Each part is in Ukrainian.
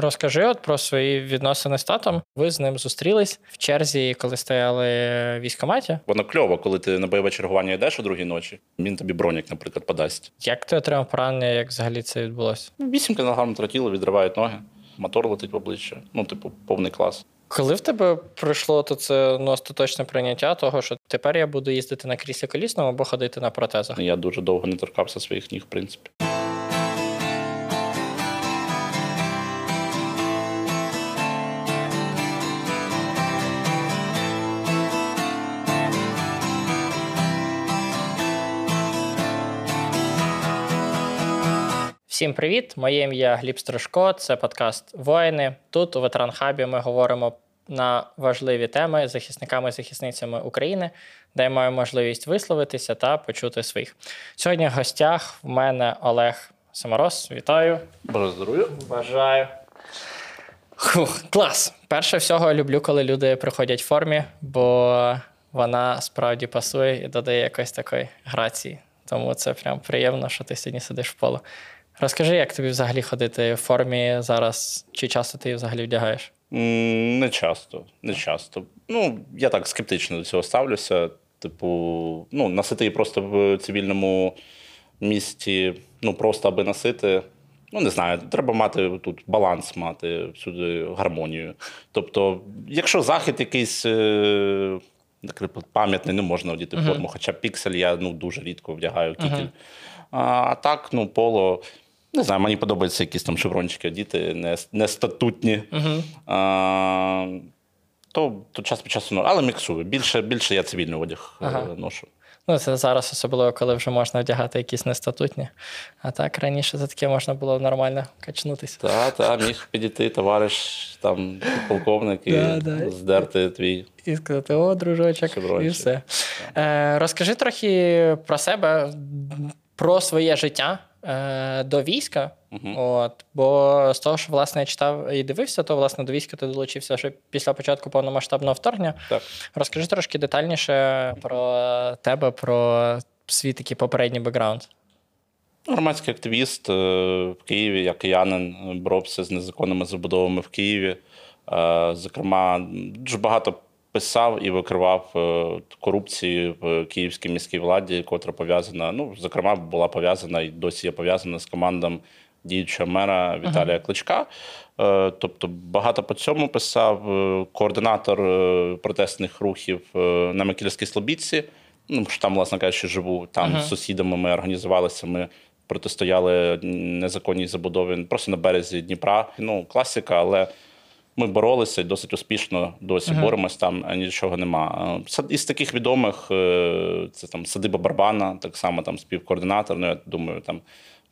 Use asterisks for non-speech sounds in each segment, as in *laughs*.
Розкажи от про свої відносини з татом. Ви з ним зустрілись в черзі, коли стояли в військкоматі. Воно кльово, коли ти на бойове чергування йдеш о другій ночі. Він тобі бронік, наприклад, подасть. Як ти отримав поранення, як взагалі це відбулося? 8 кг тротіло, відривають ноги, мотор летить в обличчя. Ну, типу, повний клас. Коли в тебе прийшло то це ну, остаточне прийняття того, що тепер я буду їздити на кріслі колісному або ходити на протезах? Я дуже довго не торкався своїх ніг, в принципі. Всім привіт! Моє ім'я Гліб Стрижко, це подкаст Воїни. Тут у Ветеран Хабі ми говоримо на важливі теми з захисниками і захисницями України, де маю можливість висловитися та почути своїх. Сьогодні в гостях в мене Олег Самороз. Вітаю! Боже здоров'я. Бажаю. Хух, клас! Перше всього люблю, коли люди приходять в формі, бо вона справді пасує і додає якоїсь такої грації. Тому це прям приємно, що ти сьогодні сидиш в полу. Розкажи, як тобі взагалі ходити в формі зараз? Чи часто ти її взагалі вдягаєш? Не часто, не часто. Ну, я так скептично до цього ставлюся. Типу, ну, носити її просто в цивільному місті, ну просто аби носити. Ну, не знаю, треба мати тут баланс, мати всюди гармонію. Тобто, якщо захід якийсь е, наприклад, пам'ятний, не можна одіти Мгм. форму, хоча піксель я ну, дуже рідко вдягаю кітель. А, а так, ну, поло. Не знаю, мені подобається якісь там шеврончики одіти, не, не статутні. Угу. А, то, то час по часу, ну, але міксую. Більше, більше я цивільний одяг е, Ага. ношу. Ну, це зараз особливо, коли вже можна вдягати якісь нестатутні. А так раніше за таке можна було нормально качнутися. Та, та, міг підійти товариш, там, полковник і Да, да. здерти твій. І сказати, о, дружочок, і все. Е, розкажи трохи про себе, про своє життя е, до війська. Мгм. От, бо з того, що власне я читав і дивився, то власне до війська ти долучився вже після початку повномасштабного вторгнення. Так. Розкажи трошки детальніше про тебе, про свій такий попередній бекграунд. Громадський активіст е, в Києві, я киянин, е, боровся з незаконними забудовами в Києві. Зокрема, дуже багато писав і викривав е, корупції в київській міській владі, котра пов'язана, ну, зокрема, була пов'язана і досі є пов'язана з командом діючого мера Віталія Кличка. Е, Тобто багато по цьому писав Е, координатор протестних рухів на Микільській Слобідці. Ну, що там, власне кажучи, живу. Там Ага. з сусідами ми організувалися. Ми протистояли незаконній забудові просто на березі Дніпра. Ну, класика, але ми боролися досить успішно досі Ага. боремось, там нічого нема. Е, сад- Із таких відомих е, це там Садиба Барбана, так само там співкоординатор. Ну, я думаю, там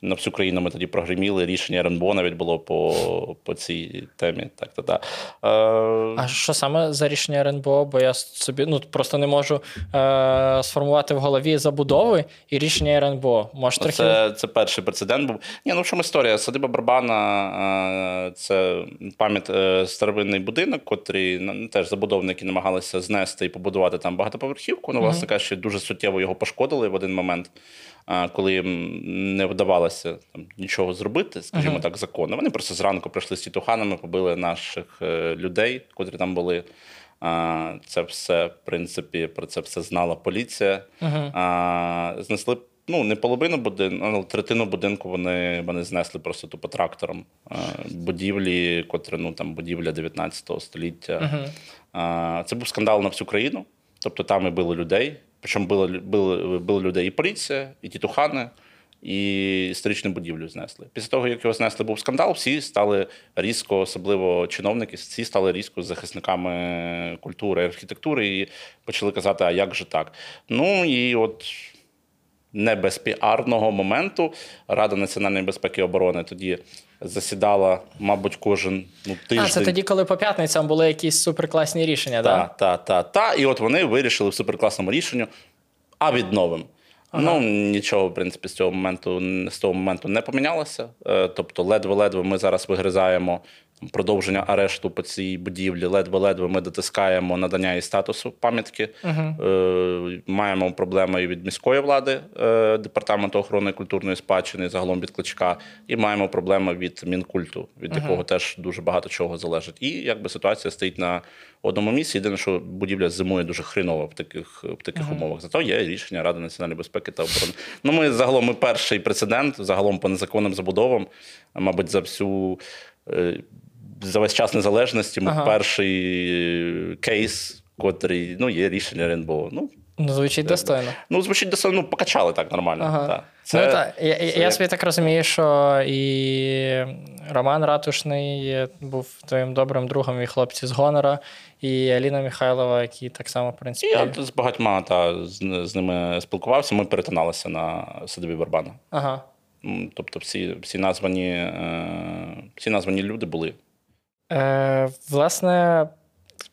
на всю країну ми тоді прогреміли. Рішення РНБО навіть було по, по цій темі. Так, та, та. Е, А що саме за рішення РНБО? Бо я собі ну просто не можу е, сформувати в голові забудови і рішення РНБО. Може, Ну, трохи Це, це перший прецедент був. Ні, ну в чому історія? Садиба Барбана е, це пам'ять е, старовинний будинок, котрий ну, теж забудовники намагалися знести і побудувати там багатоповерхівку. Ну, власне кажучи, дуже суттєво його пошкодили в один момент, коли їм не вдавалося там, нічого зробити, скажімо Мгм. так, законно. Вони просто зранку прийшли з тітуханами, побили наших е, людей, котрі там були. Це все, в принципі, про це все знала поліція. А, знесли ну, не половину будинку, але третину будинку вони, вони знесли просто тупо трактором. Будівлі, котрі ну, там будівля 19 століття. А, Це був скандал на всю країну. Тобто там і били людей. Причому лю- били, били людей і поліція, і тітухани, і історичну будівлю знесли. Після того, як його знесли, був скандал, всі стали різко, особливо чиновники, всі стали різко захисниками культури архітектури і почали казати, а як же так? Ну і от не без піарного моменту Рада національної безпеки і оборони тоді засідала, мабуть, кожен ну, тиждень. А, це тоді, коли по п'ятницям були якісь суперкласні рішення, Та, так? та, та, та. І от вони вирішили в суперкласному рішенню, а відновимо. Ну, нічого, в принципі, з цього моменту з того моменту не помінялося. Е, Тобто, ледве-ледве ми зараз вигризаємо продовження арешту по цій будівлі. Ледве-ледве ми дотискаємо надання їй статусу пам'ятки. Е, маємо проблеми і від міської влади, е, департаменту охорони культурної спадщини, загалом від кличка, і маємо проблеми від мінкульту, від якого теж дуже багато чого залежить. І якби ситуація стоїть на одному місці. Єдине, що будівля зимує дуже хріново в таких, в таких умовах. Зато є рішення Ради національної безпеки та оборони. Ну, ми загалом ми перший прецедент, загалом по незаконним забудовам, мабуть, за всю. Е, За весь час незалежності ми Ага. перший кейс, котрий ну, є рішення РНБО. Ну, Ну, звучить достойно. ну звучить достатньо, ну, покачали так нормально. Ага. Так. ну, так. Я, це я як- собі так розумію, що і Роман Ратушний був твоїм добрим другом і хлопці з Гонора, і Аліна Михайлова, які так само, в принципі. я з багатьма та, з, з ними спілкувався, ми перетиналися на садові Барбана. Ага. Тобто всі, всі, названі, е, всі названі люди були. Е, власне,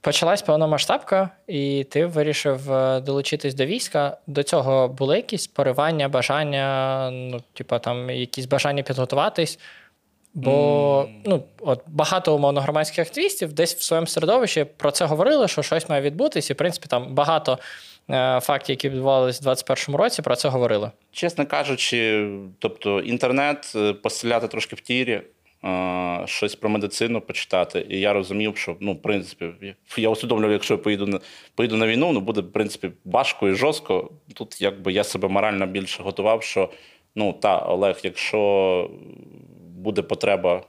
почалась повномасштабка, і ти вирішив е, долучитись до війська. До цього були якісь поривання, бажання, ну, типа там якісь бажання підготуватись. Бо ну, от багато умовно громадських активістів десь в своєму середовищі про це говорили, що щось має відбутись, і в принципі там багато е, фактів, які відбувалися в 2021 році, про це говорили. Чесно кажучи, тобто інтернет е, постріляти трошки в тірі, щось про медицину почитати. І я розумів, що ну, в принципі, я усвідомлював, якщо я поїду на поїду на війну, ну буде в принципі важко і жорстко. Тут якби я себе морально більше готував, що ну та Олег, якщо буде потреба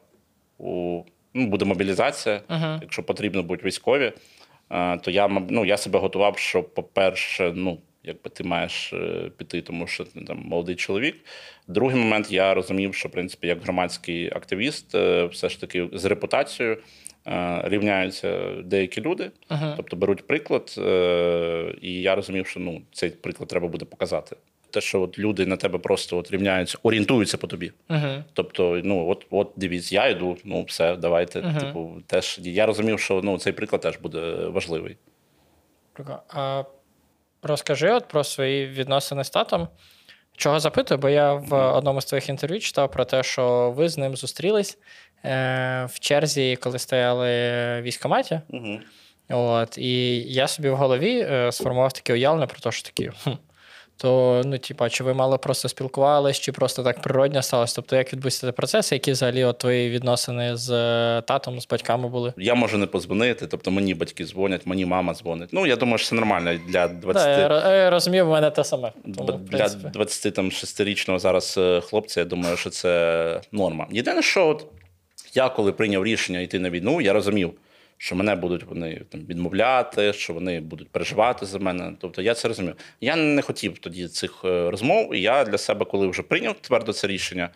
у ну, буде мобілізація, Мгм. якщо потрібно будуть військові, е, то я, ну, я себе готував, що, по-перше, ну, якби ти маєш е, піти, тому що ти там молодий чоловік. Другий момент я розумів, що в принципі, як громадський активіст, е, все ж таки з репутацією е, рівняються деякі люди, Мгм. тобто беруть приклад, і я розумів, що ну, цей приклад треба буде показати. Те, що от люди на тебе просто от рівняються, орієнтуються по тобі. Угу. Тобто, ну от, от дивіться, я йду, ну все, давайте. Мгм. Типу, теж я розумів, що ну цей приклад теж буде важливий. А розкажи от про свої відносини з татом. Чого запитую? Бо я в одному з твоїх інтерв'ю читав про те, що ви з ним зустрілись е, в черзі, коли стояли в військкоматі. Угу. От, і я собі в голові е, сформував таке уявлення про те, що такі. Хм, то, ну, типа, чи ви мало просто спілкувались, чи просто так природньо сталося? Тобто, як відбувся цей процес, які взагалі от твої відносини з е, татом, з батьками були? Я можу не позвонити, тобто мені батьки дзвонять, мені мама дзвонить. Ну я думаю, що це нормально для 20... Да, я, я розумію, в мене те саме. Тому, Для принципі. 26-річного зараз е, хлопця, я думаю, що це норма. Єдине, що от я, коли прийняв рішення йти на війну, я розумів, що мене будуть вони там відмовляти, що вони будуть переживати за мене. Тобто я це розумів. Я не хотів тоді цих е, розмов, і я для себе, коли вже прийняв твердо це рішення.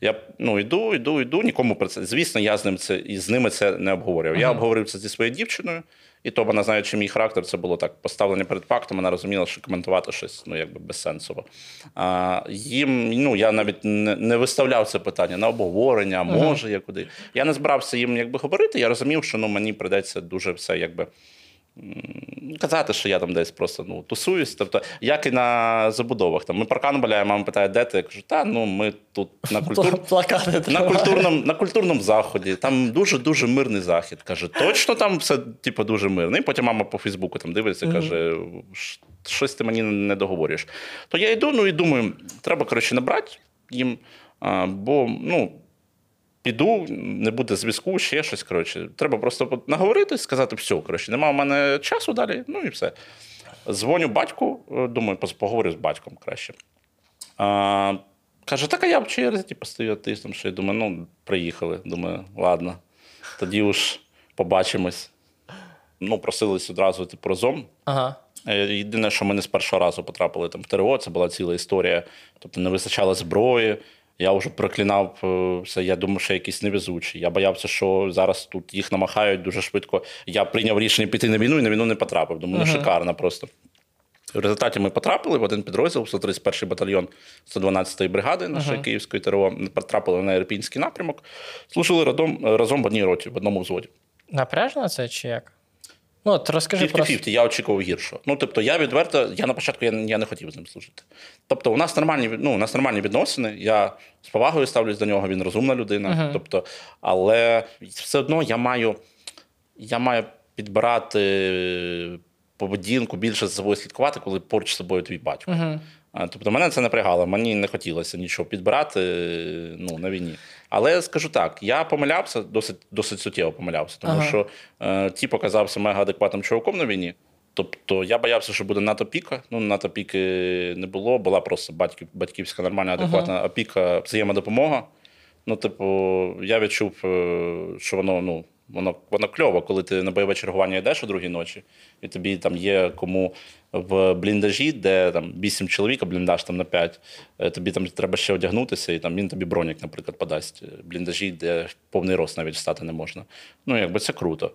Я ну йду, йду, йду, нікому про це. Звісно, я з ним це і з ними це не обговорював. Я Мгм. обговорив це зі своєю дівчиною, і то вона, знаючи мій характер, це було так поставлення перед фактом. Вона розуміла, що коментувати щось ну якби безсенсово. А, їм ну я навіть не, не виставляв це питання на обговорення, може я куди. Я не збирався їм якби говорити. Я розумів, що ну мені придеться дуже все якби. Казати, що я там десь просто ну, тусуюсь. Тобто, як і на забудовах. Там ми паркан баляємо, мама питає, де ти? Я кажу, та ну ми тут на *laughs* культур... На, культурному, на культурному заході. Там дуже-дуже мирний захід. Каже, точно там все типу, дуже мирно. І потім мама по Фейсбуку там дивиться, каже, щось ти мені не договорюєш. То я йду, ну і думаю, треба, коротше, набрати їм, бо ну. Піду, не буде зв'язку, ще щось. Коротше. Треба просто наговорити, сказати, все, коротше, нема в мене часу далі, ну і все. Дзвоню батьку, е, думаю, поговорю з батьком краще. А, каже, так а я в черзі, стою тиснув, що я думаю, ну, приїхали. Думаю, ладно, тоді уж побачимось. Ну, просились одразу типу, разом. Ага. Е, Єдине, що ми не з першого разу потрапили там в ТРО, це була ціла історія. Тобто не вистачало зброї. Я вже проклинав е, все. Я думав, що я якийсь невезучий. Я боявся, що зараз тут їх намахають дуже швидко. Я прийняв рішення піти на війну і на війну не потрапив. Думаю, ну шикарно просто. В результаті ми потрапили в один підрозділ, 131-й батальйон 112-ї бригади нашої Ага. Київської ТРО. Потрапили на Ірпінський напрямок. Служили разом, разом в одній роті, в одному взводі. Напряжно це чи як? Ну, от розкажи 50-50, просто. я очікував гіршого. Ну, тобто, я відверто, я на початку я, я не хотів з ним служити. Тобто, у нас нормальні, ну, у нас нормальні відносини. Я з повагою ставлюсь до нього, він розумна людина. Тобто, але все одно я маю, я маю підбирати поведінку, більше за собою слідкувати, коли поруч з собою твій батько. А, Тобто мене це напрягало, мені не хотілося нічого підбирати ну, на війні. Але скажу так: я помилявся, досить, досить суттєво помилявся, тому Ага. що е, ті показався мега адекватним чуваком на війні. Тобто я боявся, що буде НАТО піка. Ну, НАТО піки не було, була просто батьків, батьківська нормальна, адекватна опіка, взаємодопомога. Ну, типу, я відчув, е, що воно, ну, воно, воно кльово, коли ти на бойове чергування йдеш о другій ночі, і тобі там є кому в бліндажі, де там 8 чоловік, а бліндаж там на 5, е, тобі там треба ще одягнутися, і там він тобі бронік, наприклад, подасть. Бліндажі, де повний рост навіть стати не можна. Ну, якби це круто.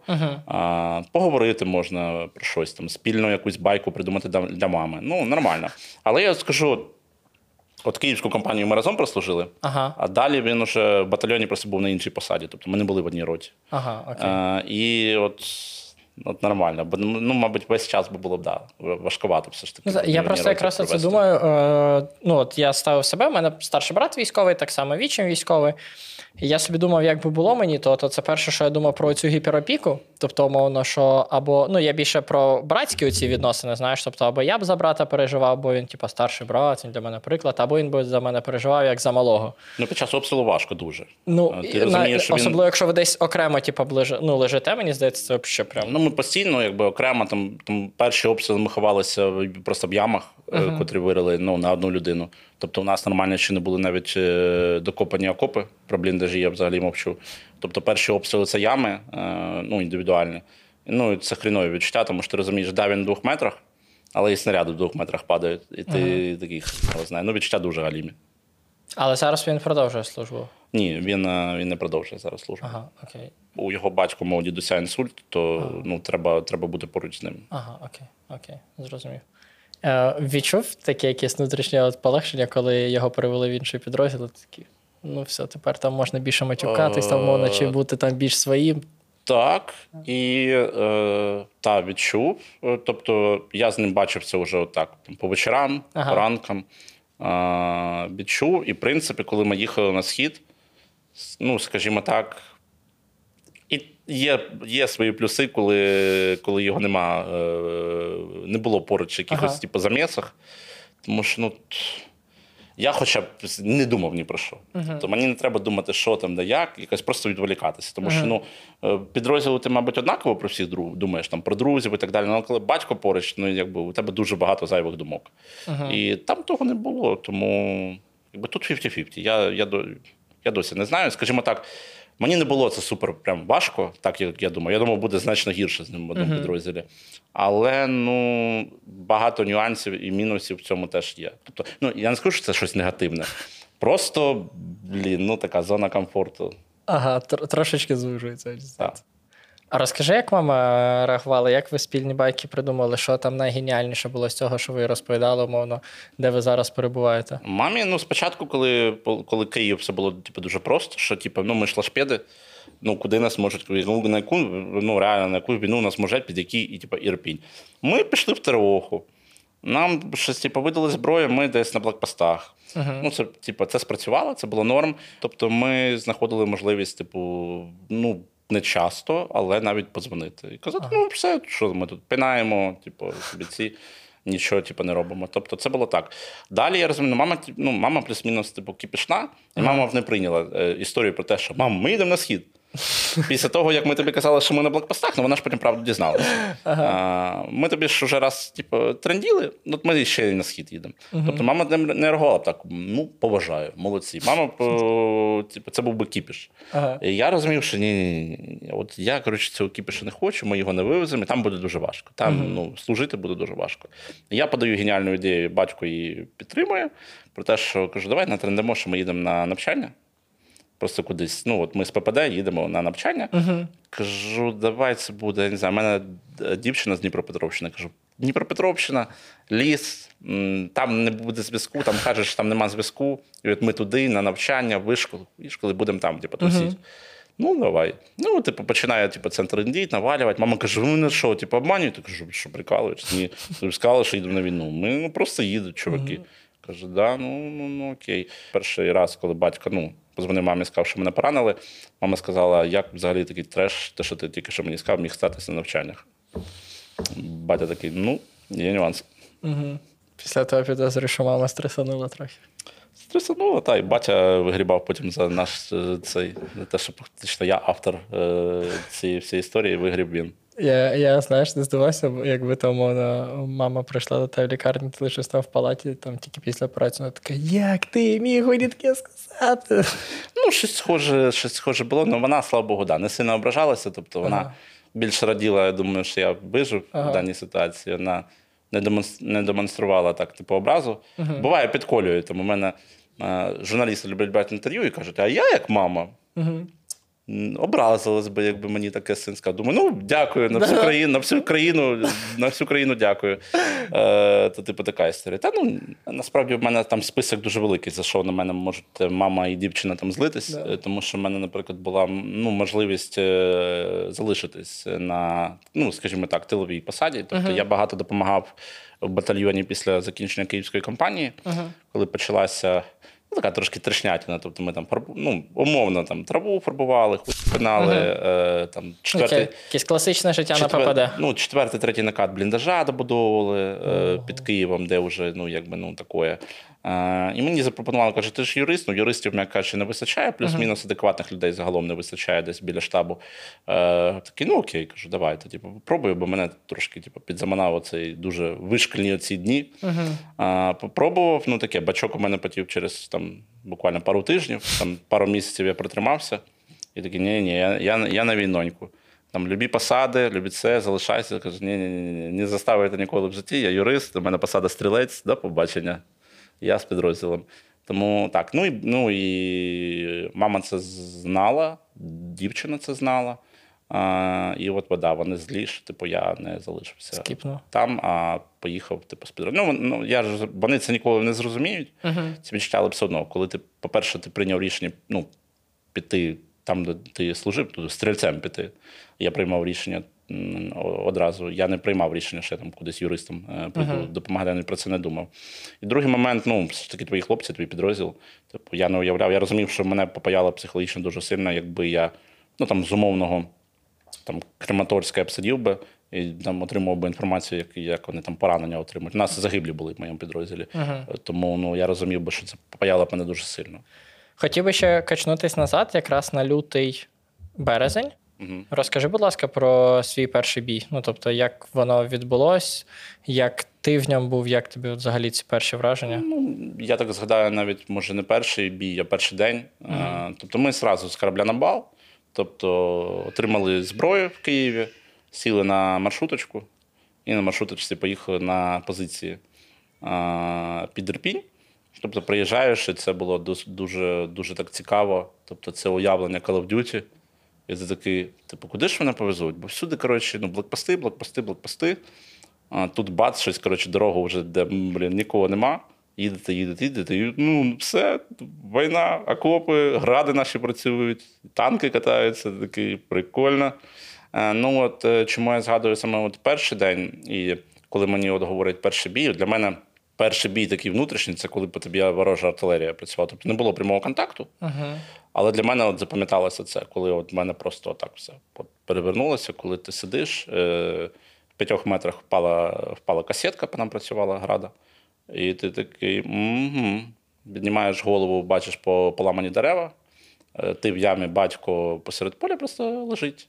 А, поговорити можна про щось там, спільно якусь байку придумати для мами. Ну, нормально. Але я скажу. От київську компанію ми разом прослужили, Ага, а далі він уже в батальйоні просто був на іншій посаді. Тобто ми не були в одній роті. ага, окей. А, і от, от нормально. Бо, ну, мабуть, весь час би було б да, важкувато все ж таки. Ну, Я просто якраз це думаю. Е, ну, от я ставив себе, у мене старший брат військовий, так само вічим військовий. І я собі думав, як би було мені, то, то це перше, що я думав про цю гіперопіку. Тобто, умовно, що або ну я більше про братські оці відносини, знаєш, тобто, або я б за брата переживав, бо він, типу, старший брат, він для мене приклад, або він би за мене переживав як за малого. Ну, під час обстрілу важко дуже. Ну, ти розумієш, на, що він- особливо, якщо ви десь окремо, типу, ближе, ну, лежите, мені здається, це взагалі прям. Ну, ми постійно, якби окремо, там, там перші обстріли ми ховалися просто в ямах, е, котрі вирили ну, на одну людину. Тобто, у нас нормально ще не були навіть е, докопані окопи про бліндажі, я взагалі мовчу. Тобто, перші обстріли це ями, е, ну, індивідуальні. Ну, і це хрінові відчуття, тому що ти розумієш, да, він в двох метрах, але і снаряди в двох метрах падають. І ти такий, не знаю, ну, відчуття дуже галімі. Але зараз він продовжує службу. Ні, він, е, він не продовжує зараз службу. Ага, окей. У його батько мого дідуся інсульт, то ну, треба, треба бути поруч з ним. Ага, окей, окей, зрозумів. Е, відчув таке якесь внутрішнє от полегшення, коли його перевели в інший підрозділ. Такі, ну все, тепер там можна більше матюкатись, там мовно, чи бути там більш своїм. Так, і е, та відчув. Е, Тобто я з ним бачив це вже отак там, по вечорам, Ага. по ранкам. Е, відчув. І, в принципі, коли ми їхали на схід, ну, скажімо так, і є, є свої плюси, коли, коли його нема, е, не було поруч якихось Ага. типу, замісах. Тому що, ну. Я хоча б не думав ні про що. Тобто мені не треба думати, що там, де як, якось просто відволікатися. Тому що ну, е, підрозділу ти, мабуть, однаково про всіх друг, думаєш, там, про друзів і так далі. Ну, але коли батько поруч, ну, якби, у тебе дуже багато зайвих думок. І там того не було. Тому якби, тут 50-50. Я, я, я досі не знаю. Скажімо так, мені не було це супер прям важко, так як я думав. Я думав, буде значно гірше з ним в одному підрозділі. Але ну, багато нюансів і мінусів в цьому теж є. Тобто, ну, я не скажу, що це щось негативне. Просто, блін, ну така зона комфорту. Ага, тр- трошечки звужується. Так. А розкажи, як вам е, реагували, як ви спільні байки придумали, що там найгеніальніше було з цього, що ви розповідали, умовно, де ви зараз перебуваєте? Мамі, ну, спочатку, коли, коли Київ все було типу, дуже просто, що типу, ну, ми ж лашпеди, ну, куди нас можуть, ну, на яку, ну, реально, на яку війну нас можуть, під який, і, типу, Ірпінь. Ми пішли в Тереху. Нам щось типу, видали зброю, ми десь на блокпостах. Ну, це, типу, це спрацювало, це було норм. Тобто ми знаходили можливість, типу, ну, не часто, але навіть подзвонити. І казати, ну, все, що ми тут пинаємо, типу, бійці, нічого типу, не робимо. Тобто це було так. Далі я розумію, ну, мама, ну, мама плюс-мінус типу, кипішна, і мама не прийняла е, історію про те, що мам, ми йдемо на схід. Після того, як ми тобі казали, що ми на блокпостах, ну вона ж потім правду дізналася. А, ми тобі ж вже раз типу, тренділи, ну, от ми ще й на схід їдемо. Тобто мама не, реагувала б так, ну, поважаю, молодці. Мама, типу, це був би кіпіш. Ага. І я розумів, що ні, ні, ні. От я, коротше, цього кіпіша не хочу, ми його не вивеземо, і там буде дуже важко. Там ну, служити буде дуже важко. Я подаю геніальну ідею, батько її підтримує, про те, що кажу, давай натрендимо, що ми їдемо на навчання. Просто кудись. Ну, от ми з ППД їдемо на навчання. Кажу, давай це буде. Я не знаю, у мене дівчина з Дніпропетровщини. Кажу, Дніпропетровщина, ліс, там не буде зв'язку, там кажеш, там нема зв'язку. І от ми туди на навчання, вишколи, вишколи будемо там, типу, тусіть. Ну, давай. Ну, типу, починає типу, центр індій, навалювати. Мама каже: ви мене що, типу, обманюєте? Кажу, що прикалуєш? Ні. Сказали, що їдемо на війну. Ми ну, просто їдуть, чуваки. Каже, да, ну, ну, ну окей. Перший раз, коли батько ну, позвонив мамі, сказав, що мене поранили, мама сказала, як взагалі такий треш, те, що ти тільки що мені сказав, міг статися на навчаннях. Батя такий, ну, є нюанс. Угу. Після того підозрюю, що мама стресанула трохи. Стресануло, та й батя вигрібав потім за наш е, цей, те, що фактично я автор е, цієї всієї історії, вигріб він. Я, я знаєш, не здивався, якби умовно, мама прийшла до тебе в лікарню, ти лише став в палаті, там тільки після операції, вона така, як ти міг мені таке сказати? Ну, щось схоже, щось схоже було, але вона, слава Богу, да, не сильно ображалася. Тобто вона Ага. більше раділа, я думаю, що я вижив Ага. в даній ситуації. Вона не, демонс- не демонструвала так, типу, образу. Буває, підколює. Тому в мене е, журналісти люблять брати інтерв'ю і кажуть, а я як мама. Образилась би, якби мені таке син сказав. Думаю, ну дякую на всю країну, на всю країну, на всю країну дякую. Е, то, типу, така історія. Та ну насправді в мене там список дуже великий, за що на мене можуть мама і дівчина там злитись, Да. е, тому що в мене, наприклад, була ну, можливість е, залишитись на, ну, скажімо так, тиловій посаді. Тобто я багато допомагав в батальйоні після закінчення київської кампанії, коли почалася. Ну, така трошки трешнятина. Тобто ми там ну, умовно там траву фарбували, пинали, е, там четвертий. Окей. Якесь класичне життя четвер- на ППД. Ну, четвертий, третій накат бліндажа добудовували е, під Києвом, де вже ну, якби, ну, таке. І мені запропонували, каже, ти ж юрист, ну юристів, м'яко кажучи, не вистачає, плюс-мінус адекватних людей загалом не вистачає десь біля штабу. Е, такий, ну окей, кажу, давай, то, типу, попробую, бо мене трошки типу, підзаманав оцей дуже вишкільні оці дні. Попробував, ну таке, бачок у мене потів через там, буквально пару тижнів, там, пару місяців я протримався. І такий, ні, ні, я, я, я на війноньку. Там любі посади, любі це, залишайся. Кажу, ні, ні, ні, не заставите ніколи в житті. Я юрист, у мене посада стрілець, до побачення. Я з підрозділом. Тому так. Ну і, ну і мама це знала, дівчина це знала. А, і от вода, вони злі, що типу я не залишився Скіпнув. там, а поїхав типу, з підрозділом. Ну, ну, я ж вони це ніколи не зрозуміють. Ці відчуття, але все одно, коли ти, по-перше, ти прийняв рішення ну, піти там, де ти служив, туди стрільцем піти. Я приймав рішення одразу. Я не приймав рішення, що я там кудись юристом е, прийду допомагати, я не про це не думав. І другий момент, ну, все ж таки твої хлопці, твій підрозділ. Типу, я не уявляв, я розумів, що мене попаяло психологічно дуже сильно, якби я ну, там, з умовного там, Крематорська я б сидів би і там отримував би інформацію, як, як вони там поранення отримують. У нас загиблі були в моєму підрозділі. Тому ну, я розумів би, що це попаяло б мене дуже сильно. Хотів би ще качнутись назад, якраз на лютий березень. Розкажи, будь ласка, про свій перший бій. Ну, тобто, як воно відбулось, як ти в ньому був, як тобі взагалі ці перші враження? Ну, я так згадаю, навіть може не перший бій, а перший день. Е, Тобто ми зразу з корабля на бал, тобто отримали зброю в Києві, сіли на маршруточку і на маршруточці поїхали на позиції е, під Ірпінь. Тобто приїжджаєш, і це було дуже, дуже так цікаво. Тобто це уявлення Call of Duty. І ти такий, типу, куди ж мене повезуть? Бо всюди, коротше, ну, блокпости, блокпости, блокпости. А тут бац, щось, коротше, дорогу вже, де блін, нікого нема. Їдете, їдете, їдете. Ну, все, війна, окопи, гради наші працюють, танки катаються, такий прикольно. Е, Ну, от е, чому я згадую саме от перший день, і коли мені от говорять перший бій, для мене перший бій такий внутрішній, це коли по тобі ворожа артилерія працювала. Тобто не було прямого контакту. Але для мене от запам'яталося це, коли от в мене просто так все перевернулося, коли ти сидиш, е, в п'ятьох метрах впала, впала касетка, по нам працювала града. І ти такий угу. піднімаєш голову, бачиш по поламані дерева, е, ти в ямі батько посеред поля просто лежить.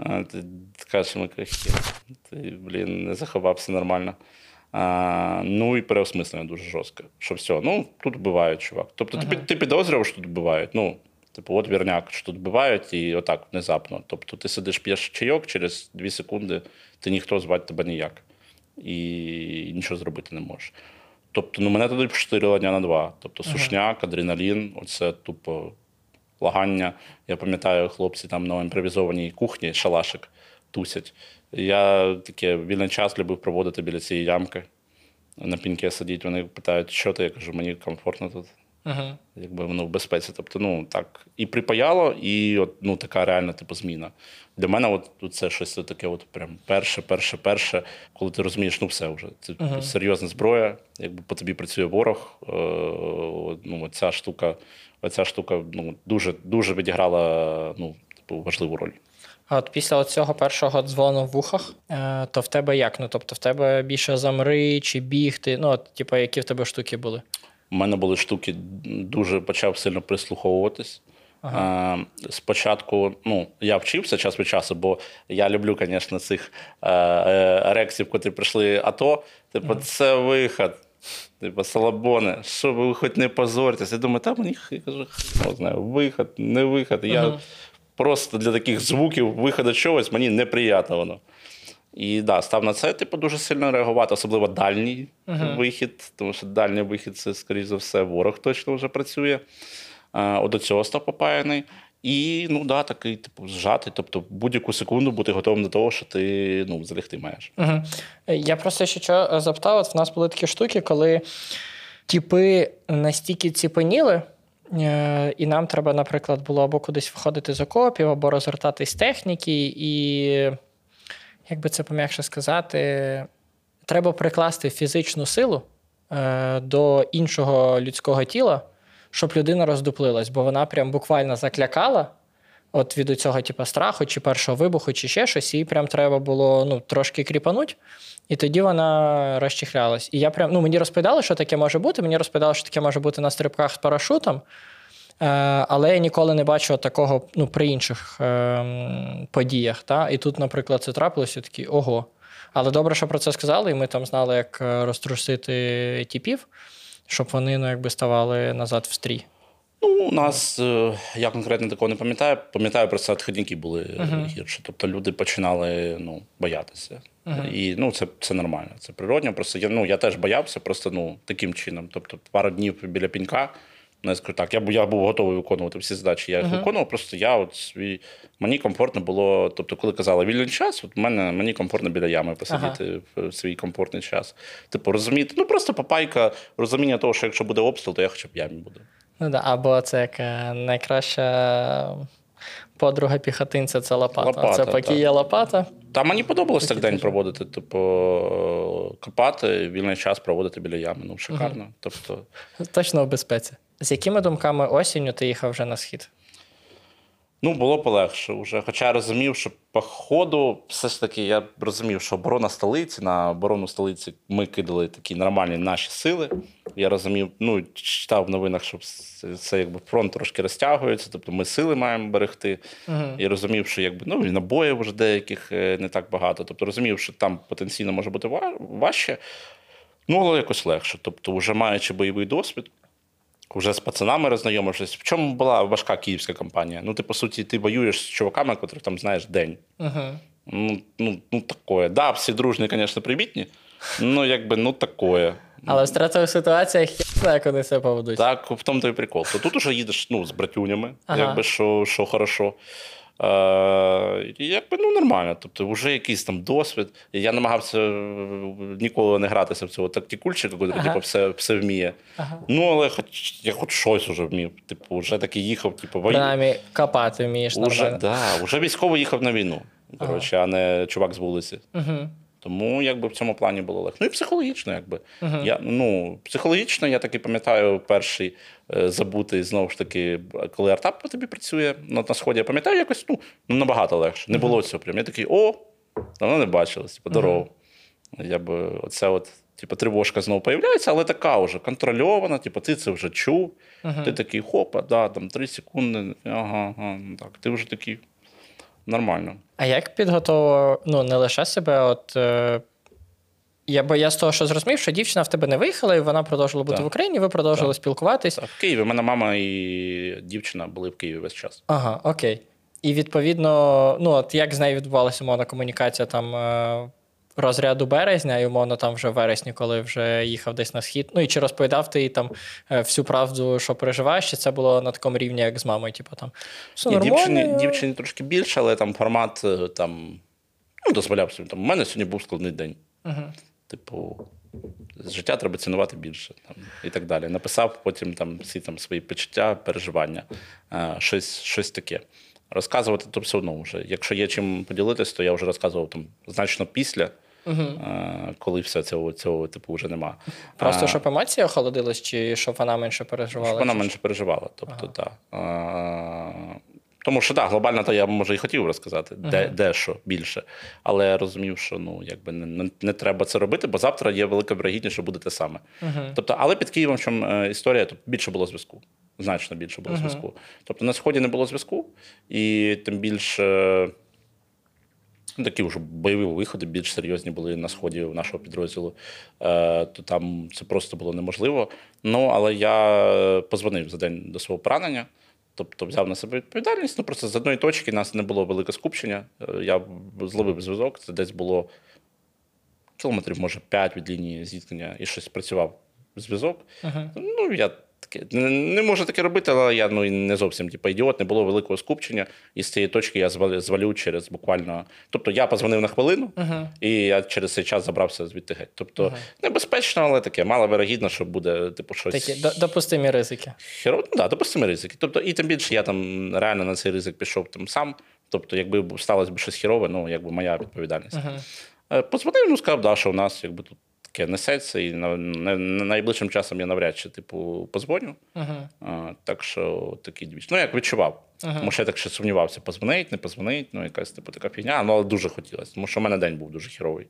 Е, Ти кажеш, «Хер, ти, блін, не заховався нормально. А, ну і переосмислення дуже жорстке. Що все, ну тут вбивають, чувак. Тобто ти, ти підозрював, що тут вбивають. Ну, типу, от вірняк, що тут вбивають, і отак внезапно. Тобто ти сидиш, п'єш чайок, через дві секунди ти ніхто звати тебе ніяк. І нічого зробити не можеш. Тобто, ну мене туди поширило дня на два. Тобто, сушняк, адреналін, оце тупо лагання. Я пам'ятаю, хлопці там на імпровізованій кухні шалашик тусять. Я таке вільний час любив проводити біля цієї ямки. На піньки сидіть. Вони питають, що ти? Я кажу, мені комфортно тут. Угу. якби воно в безпеці. Тобто, ну так, і припаяло, і от, ну, така реальна типу, зміна. Для мене от, от це щось таке, от прям перше, перше, перше, коли ти розумієш, ну все вже. Це Мгм. серйозна зброя, якби по тобі працює ворог. Е, ну, ця штука, ця штука ну, дуже, дуже відіграла ну, типу, важливу роль. А от після цього першого дзвону в вухах, е, то в тебе як? Ну, тобто, в тебе більше замри чи бігти? Ну, от, типу, які в тебе штуки були? У мене були штуки, дуже почав сильно прислуховуватись. Е, спочатку, ну, я вчився час від часу, бо я люблю, звісно, цих е, е, котрі прийшли АТО. Типу, це вихід. Типу, салабони, що ви хоч не позоритесь. Я думаю, та мені я кажу, не знаю, вихід, не вихід. Я. просто для таких звуків виходу чогось мені неприємно воно. І да, став на це, типу, дуже сильно реагувати, особливо дальній вихід, тому що дальній вихід це, скоріш за все, ворог точно вже працює. А, от до цього став попаяний. І ну да, такий, типу, зжатий. Тобто будь-яку секунду бути готовим до того, що ти ну, залягти маєш. Угу. Я просто ще що е, запитав: от в нас були такі штуки, коли тіпи настільки ціпеніли, і нам треба, наприклад, було або кудись виходити з окопів, або розвертатись техніки, і, як би це пом'якше сказати, треба прикласти фізичну силу е, до іншого людського тіла, щоб людина роздуплилась, бо вона прям буквально заклякала. От від цього, типу, страху, чи першого вибуху, чи ще щось, їй прям треба було ну, трошки кріпануть, і тоді вона розчихлялась. І я прям, ну, мені розповідали, що таке може бути. Мені розповідали, що таке може бути на стрибках з парашутом. Е, але я ніколи не бачив такого ну, при інших е, подіях. Та? І тут, наприклад, це трапилося такі ого. Але добре, що про це сказали, і ми там знали, як розтрусити тіпів, щоб вони ну, якби ставали назад в стрій. Ну, у нас е, я конкретно такого не пам'ятаю. Пам'ятаю, просто відходники були uh гірше. Тобто люди починали ну, боятися. І ну, це, це нормально, це природньо. Просто я, ну, я теж боявся, просто ну, таким чином. Тобто, пару днів біля пінька. Ну, я скажу так, я я був готовий виконувати всі задачі. Я їх виконував, просто я от свій. Мені комфортно було. Тобто, коли казали вільний час, от мене мені комфортно біля ями посидіти в свій комфортний час. Типу, розуміти, ну просто попайка, розуміння того, що якщо буде обстріл, то я хоча б ямі буду. Ну да, або це як е, найкраща подруга піхотинця це лопата. Лопата, це поки є лопата. Та мені подобалось так день проводити, типу, копати, вільний час проводити біля ями. Ну, шикарно. Тобто, Точно в безпеці. З якими думками осінню ти їхав вже на схід? Ну, було полегше вже. Хоча я розумів, що по ходу, все ж таки, я розумів, що оборона столиці, на оборону столиці ми кидали такі нормальні наші сили. Я розумів, ну, читав в новинах, що це, це якби фронт трошки розтягується, тобто ми сили маємо берегти. І розумів, що якби ну і набоїв вже деяких е, не так багато. Тобто розумів, що там потенційно може бути важче, ну але якось легше. Тобто, вже маючи бойовий досвід, вже з пацанами роззнайомившись. В чому була важка київська кампанія? Ну, ти, по суті, ти воюєш з чуваками, котрих там знаєш день. Угу. Ну, ну, ну такое. Да, всі дружні, звісно, привітні, ну якби ну такое. Але в стратових ситуаціях я знаю, як вони себе поведуть. Так, в тому то і прикол. То тут уже їдеш ну, з братюнями, Ага. якби що, що хорошо. Е, і якби ну нормально. Тобто, вже якийсь там досвід. Я намагався е, ніколи не гратися в цього тактикульчика, Ага. типу, все, все вміє. Ага. Ну, але хоч я хоч щось вже вмів. Типу, вже таки їхав, типу, вою. Принаймні, копати вмієш Уже, нормально. да, уже військовий їхав на війну. Коротше, а не чувак з вулиці. Угу. Тому якби в цьому плані було легко. Ну і психологічно, якби. Я, ну, психологічно, я таки пам'ятаю перший е, забутий, знову ж таки, коли артап по тобі працює ну, на сході, я пам'ятаю якось ну, ну, набагато легше. Не було цього прям. Я такий, о, давно не бачилось, типу, здорово. Я би оце от. Типу, тривожка знову появляється, але така вже контрольована, типу, ти це вже чув. Ти такий хопа, да, там 3 секунди, ага, ага, ну так, ти вже такий нормально. А як підготовував ну, не лише себе, от. Е... Я, бо я з того, що зрозумів, що дівчина в тебе не виїхала, і вона продовжила бути Так. в Україні, ви продовжили спілкуватись. Так, в Києві. У мене мама і дівчина були в Києві весь час. Ага, окей. І відповідно, ну от як з нею відбувалася мовна комунікація там е, розряду березня, і умовно там вже в вересні, коли вже їхав десь на схід. Ну і чи розповідав ти їй там е, всю правду, що переживаєш, чи це було на такому рівні, як з мамою? Типу там все Ні, дівчині, дівчині трошки більше, але там формат е, там, ну, дозволяв собі. Там, у мене сьогодні був складний день. Угу. Типу, життя треба цінувати більше там, і так далі. Написав потім там всі там свої почуття, переживання, е, щось, щось таке. Розказувати то все одно вже. Якщо є чим поділитись, то я вже розказував там значно після, е, коли все цього, цього типу вже нема. Просто щоб емоції охолодились, чи щоб вона менше переживала? щоб вона менше переживала. Тобто, так. Тому що так, глобально то я може і хотів розказати, де, де що більше. Але я розумів, що ну якби не, не, не треба це робити, бо завтра є велика вірогідність, що буде те саме. Тобто, але під Києвом чому е, історія, то більше було зв'язку. Значно більше було зв'язку. Тобто на сході не було зв'язку, і тим більше. Ну, Такі вже бойові виходи більш серйозні були на сході нашого підрозділу, е, то там це просто було неможливо. Ну, але я позвонив за день до свого поранення, тобто взяв на себе відповідальність. Ну, просто з одної точки нас не було велике скупчення. Е, Я зловив зв'язок, це десь було кілометрів, може, 5 від лінії зіткнення, і щось працював зв'язок. Ну, я таке не, можу таке робити, але я ну, не зовсім типу, ідіот, не було великого скупчення. І з цієї точки я звалю, звалю через буквально. Тобто я позвонив на хвилину, і я через цей час забрався звідти геть. Тобто небезпечно, але таке, мало вирогідно, що буде типу, щось. Такі допустимі ризики. Херово, ну да, допустимо ризики. Тобто, і тим більше я там реально на цей ризик пішов там сам. Тобто, якби сталося б щось херове, ну якби моя відповідальність. Е, Позвонив, ну сказав, да, що у нас якби тут таке несеться, і на, на, на найближчим часом я навряд чи типу позвоню. А, так що такий двіч. Ну, як відчував. Тому що я так ще сумнівався, позвонить, не позвонить, ну якась типу така фігня. Ну, але дуже хотілося, тому що в мене день був дуже херовий.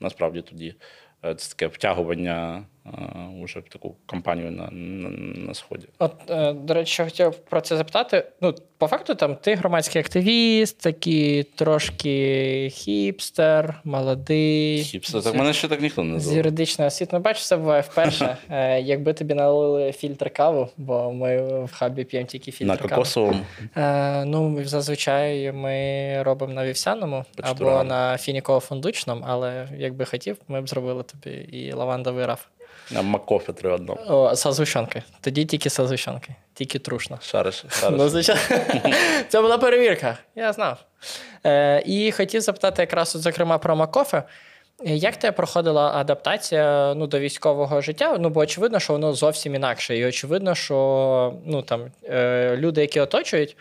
Насправді тоді. Е, Це таке втягування уже в таку кампанію на, на, на сході. От, е, до речі, хотів про це запитати. Ну, по факту, там ти громадський активіст, такий трошки хіпстер, молодий. Хіпса, так мене ще так ніхто не З називав. юридичної освіти. Ну, бачиш, це буває вперше. *laughs* Е, якби тобі налили фільтр каву, бо ми в хабі п'ємо тільки фільтр На кави. кокосовому. Е, ну, зазвичай ми робимо на вівсяному або на фініково-фундучному, але якби хотів, ми б зробили тобі і лавандовий раф. Макофе три одно. О, з. Тоді тільки з. Тільки трушно. Шариш, *laughs* шариш. Ну, звичайно. *laughs* Це була перевірка, я знав. Е, і хотів запитати якраз, от, зокрема, про Макофе. Як тебе проходила адаптація ну, до військового життя? Ну, бо очевидно, що воно зовсім інакше. І очевидно, що ну, там, е, люди, які оточують,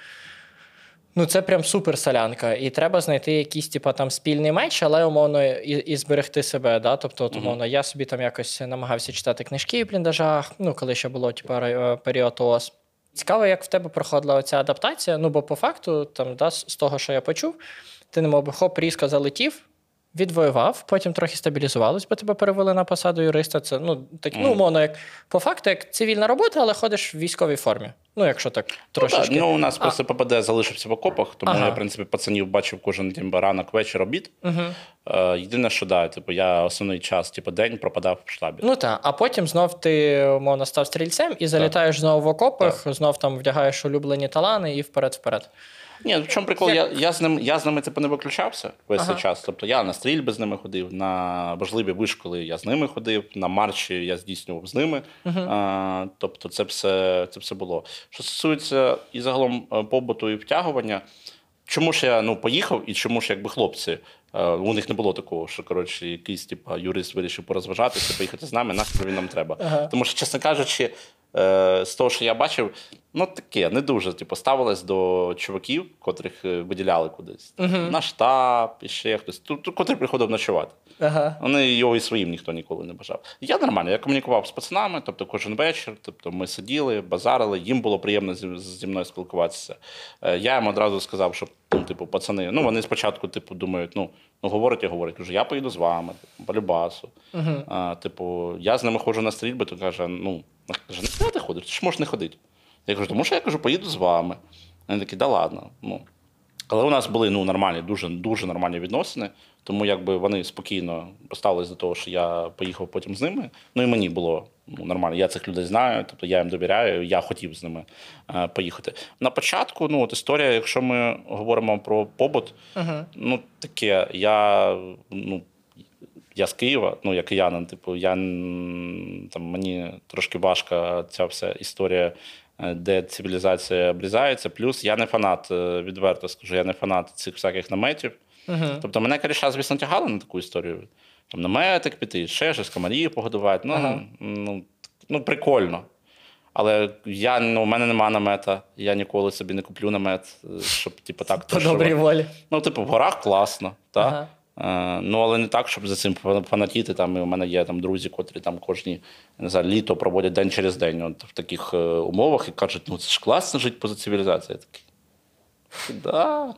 ну, це прям супер солянка. І треба знайти якийсь типу, там, спільний меч, але умовно і, і зберегти себе. Да? Тобто, от, умовно, я собі там якось намагався читати книжки в бліндажах, ну, коли ще було типу, е, період ООС. Цікаво, як в тебе проходила ця адаптація. Ну, бо по факту, там, да, з того, що я почув, ти не мов би хоп, різко залетів, відвоював, потім трохи стабілізувалось, бо тебе перевели на посаду юриста. Це ну, так, ну, умовно, як по факту, як цивільна робота, але ходиш в військовій формі. Ну, якщо так Ну, так, ну, у нас просто ППД залишився в окопах, тому Ага. я, в принципі, пацанів бачив кожен день ранок, вечір, обід. Е, єдине, що да, типу, я основний час, типу, день пропадав в штабі. Ну так, а потім знов ти умовно став стрільцем і залітаєш знову в окопах, знов там вдягаєш улюблені талани і вперед-вперед. Ні, в чому прикол? Я, я, з ним, я з ними типу, не виключався весь Ага. цей час. Тобто я на стрільби з ними ходив, на важливі вишколи я з ними ходив, на марші я здійснював з ними. А, тобто, це все, це все було. Що стосується і загалом е, побуту і втягування, чому ж я ну, поїхав і чому ж якби хлопці? е, У них не було такого, що коротше, якийсь типу, юрист вирішив порозважатися, поїхати з нами, нахер він нам треба. Ага. Тому що, чесно кажучи, е, з того, що я бачив, ну таке не дуже типу, ставилось до чуваків, котрих е, виділяли кудись. На штаб, і ще хтось, котрий приходив ночувати. Ага. Вони його і своїм ніхто ніколи не бажав. Я нормально, я комунікував з пацанами, тобто кожен вечір, тобто ми сиділи, базарили, їм було приємно зі, зі мною спілкуватися. Е, Я їм одразу сказав, що ну, типу, пацани, ну вони спочатку, типу, думають, ну, ну говорять і говорять, кажу, я поїду з вами, типу, по любасу. А, типу, я з ними ходжу на стрільби, то каже, ну, каже, не ти ходиш, ти ж можеш не ходити. Я кажу, тому що я кажу, поїду з вами. Вони такі, да ладно. Ну, але у нас були ну, нормальні, дуже, дуже нормальні відносини, тому якби вони спокійно поставились до того, що я поїхав потім з ними. Ну і мені було ну, нормально. Я цих людей знаю, тобто я їм довіряю, я хотів з ними е, поїхати. На початку, ну от історія, якщо ми говоримо про побут, ну таке, я ну. Я з Києва, ну я киянин, типу, я там мені трошки важка ця вся історія, де цивілізація обрізається. Плюс я не фанат, е, відверто скажу, я не фанат цих всяких наметів. Тобто мене коріша, звісно, тягали на таку історію. там наметик піти, ще щось, комарів погодувати. Ну, Ага. ну, ну, прикольно. Але я, ну, у мене нема намета, я ніколи собі не куплю намет, е, щоб типу, так По добрій волі. Ну, типу, в горах класно, так? Ага. Е, ну, але не так, щоб за цим фа- фанатіти. Там, і у мене є там друзі, котрі там кожні не знаю, літо проводять день через день от, в таких е, умовах і кажуть, ну це ж класно жити поза цивілізацією. Я такий. Да.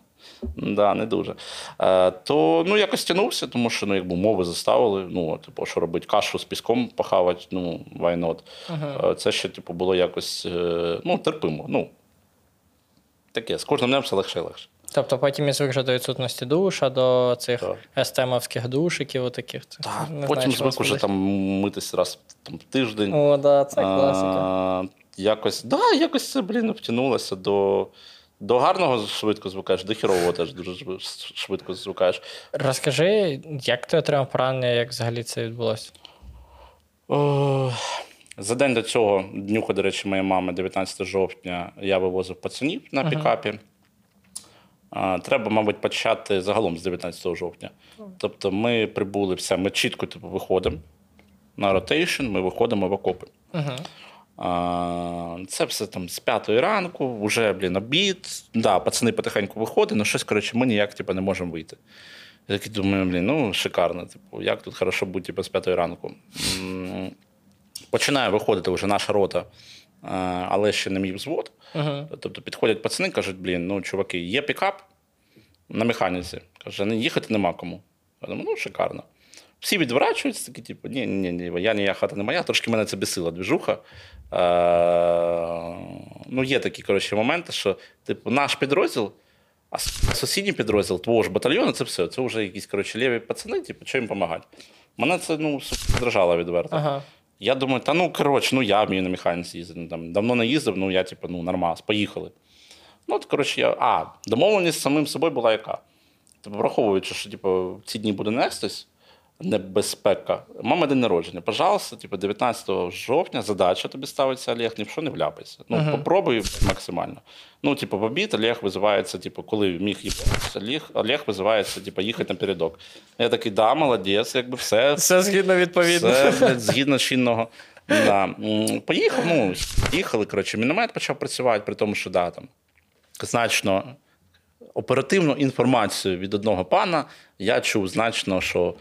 Да, не дуже. Е, то ну, якось тягнувся, тому що ну, якби умови заставили. Ну, типу, що робити кашу з піском похавати, ну, why not. Е, Це ще типу, було якось е, ну, терпимо. Ну, таке, з кожним днем все легше і легше. Тобто потім і звик вже до відсутності душа, до цих Так. естемовських душиків, отаких. Так, не потім знаю, звик уже там митись раз там, в тиждень. О, да, це класика. А, якось, да, якось це, блін, втягнулося до. До гарного швидко звикаєш, до хірового теж дуже швидко звикаєш. Розкажи, як ти отримав поранення, як взагалі це відбулося? О, За день до цього, днюха, до речі, моєї мами, 19 жовтня, я вивозив пацанів на пікапі. А, Треба, мабуть, почати загалом з 19 жовтня. Тобто ми прибули все, ми чітко типу, виходимо на ротейшн, ми виходимо в окопи. А, Це все там з п'ятої ранку, вже, блін, обід. Да, пацани потихеньку виходять, але щось, коротше, ми ніяк типу, не можемо вийти. Я такий думаю, блін, ну шикарно. Типу, як тут хорошо бути типу, з п'ятої ранку. Починає виходити вже наша рота, але ще не мій взвод. Угу. Тобто підходять пацани, кажуть, блін, ну, чуваки, є пікап на механіці. Каже, їхати нема кому. Я думаю, ну, шикарно. Всі відворачуються, такі, типу, ні, ні, ні, я ніяка хата не моя, трошки мене це бесила двіжуха. Е, ну, є такі, коротше, моменти, що, типу, наш підрозділ, а сусідній підрозділ твого ж батальйону, це все. Це вже якісь, коротше, ліві пацани, типу, що їм допомагати. Мене це, ну, здражало відверто. Ага. Я думаю, та ну коротше, ну я вмію на механіці їздити. Ну, Там, давно не їздив, ну я, типу, ну нормас, поїхали. Ну, от, коротше, я. А, домовленість з самим собою була яка? Тобто, враховуючи, що типу, ці дні буде нестись, небезпека. Мама день народження. Пожалуйста, типу, 19 жовтня задача тобі ставиться, Олег, ні в що не вляпайся. Ну, Мгм. попробуй максимально. Ну, типу, в обід Олег визивається, типу, коли міг їхати, Олег, Олег визивається, типу, їхати напередок. Я такий, да, молодець, якби все, Все згідно відповідно. блядь, згідно чинного. Да. Поїхав, ну, їхали, коротше, міномет почав працювати, при тому, що да, там, значно оперативну інформацію від одного пана я чув значно, що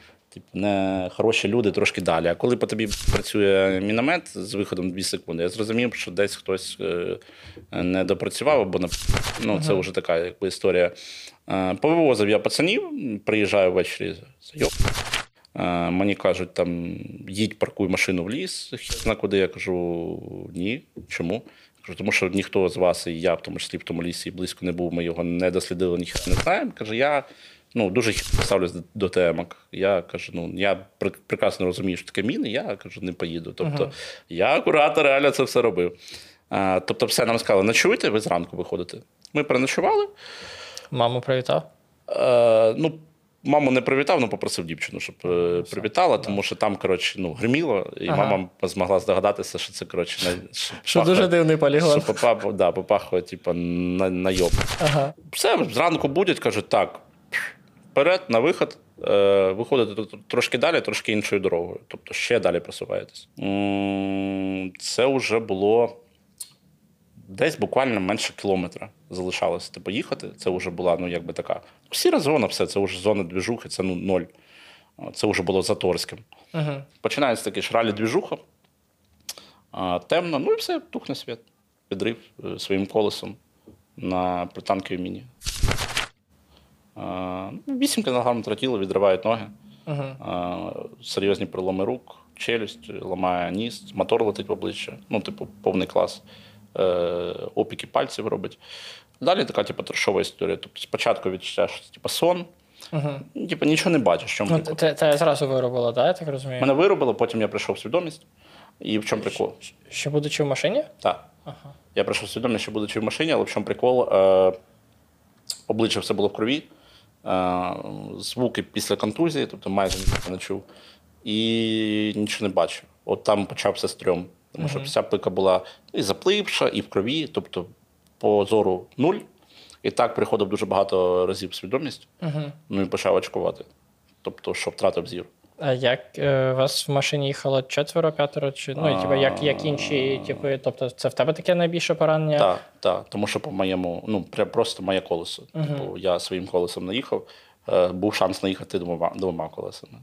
не хороші люди трошки далі. А коли по тобі працює міномет з виходом 2 секунди, я зрозумів, що десь хтось е, не допрацював, або не- ну, це вже така якби, історія. Е, Повивозив я пацанів, приїжджаю ввечері. Йоп, Е, Мені кажуть, там їдь, паркуй машину в ліс. Хіна куди я кажу ні. Чому? Кажу, тому що ніхто з вас, і я в тому числі в тому лісі близько не був, ми його не дослідили, ніхто не знаємо. Каже, я ну, дуже хитро ставлюсь до, темок. Я кажу, ну я пр- прекрасно розумію, що таке міни, я кажу, не поїду. Тобто я акуратно реально це все робив. А, тобто, все нам сказали, ночуйте, ви зранку виходите. Ми переночували. Маму привітав. Е, ну, маму не привітав, але попросив дівчину, щоб е, привітала, тому що там, коротше, ну, гриміло, і Ага. мама змогла здогадатися, що це, коротше, на, що, Що пахло- дуже дивний полігон. що попа, да, попахло, типу, на, на йоб. Ага. Все, зранку будуть, кажуть, так, вперед, на виход. Е, виходите трошки далі, трошки іншою дорогою. Тобто ще далі просуваєтесь. Це вже було десь буквально менше кілометра залишалося типу, їхати. Це вже була ну, якби така. Сіра зона, все, це вже зона двіжухи, це ну, ноль. Це вже було Заторським. Угу. Починається такий шралі двіжуха, темно, ну і все, тухне світ. Підрив е, своїм колесом на пританковій міні. А, ну, 8 кг тротілу, відривають ноги. А, серйозні переломи рук, челюсть, ламає ніс, мотор летить в обличчя. Ну, типу, повний клас. Е, опіки пальців робить. Далі така, типу, трешова історія. Тобто спочатку відчуття, типу, сон, Угу. типу, нічого не бачиш. чому Ну, прикол. те, зразу виробило, да, я так розумію? Мене виробило, потім я прийшов в свідомість. І в чому прикол? Ще будучи в машині? Так. Ага. Я прийшов в свідомість, що будучи в машині, але в чому прикол? Е, обличчя все було в крові, звуки після контузії, тобто майже нічого не чув, і нічого не бачив. От там почався стрьом. Тому що вся пика була і запливша, і в крові, тобто по зору нуль. І так приходив дуже багато разів свідомість, ну і почав очкувати. Тобто, що втратив зір. А як е, вас в машині їхало четверо, п'ятеро? Чи ну, і, типу, як, як інші, типу, тобто, це в тебе таке найбільше поранення? Так, так. Тому що по моєму, ну, просто моє колесо. Типу, я своїм колесом наїхав, е, був шанс наїхати двома, двома колесами.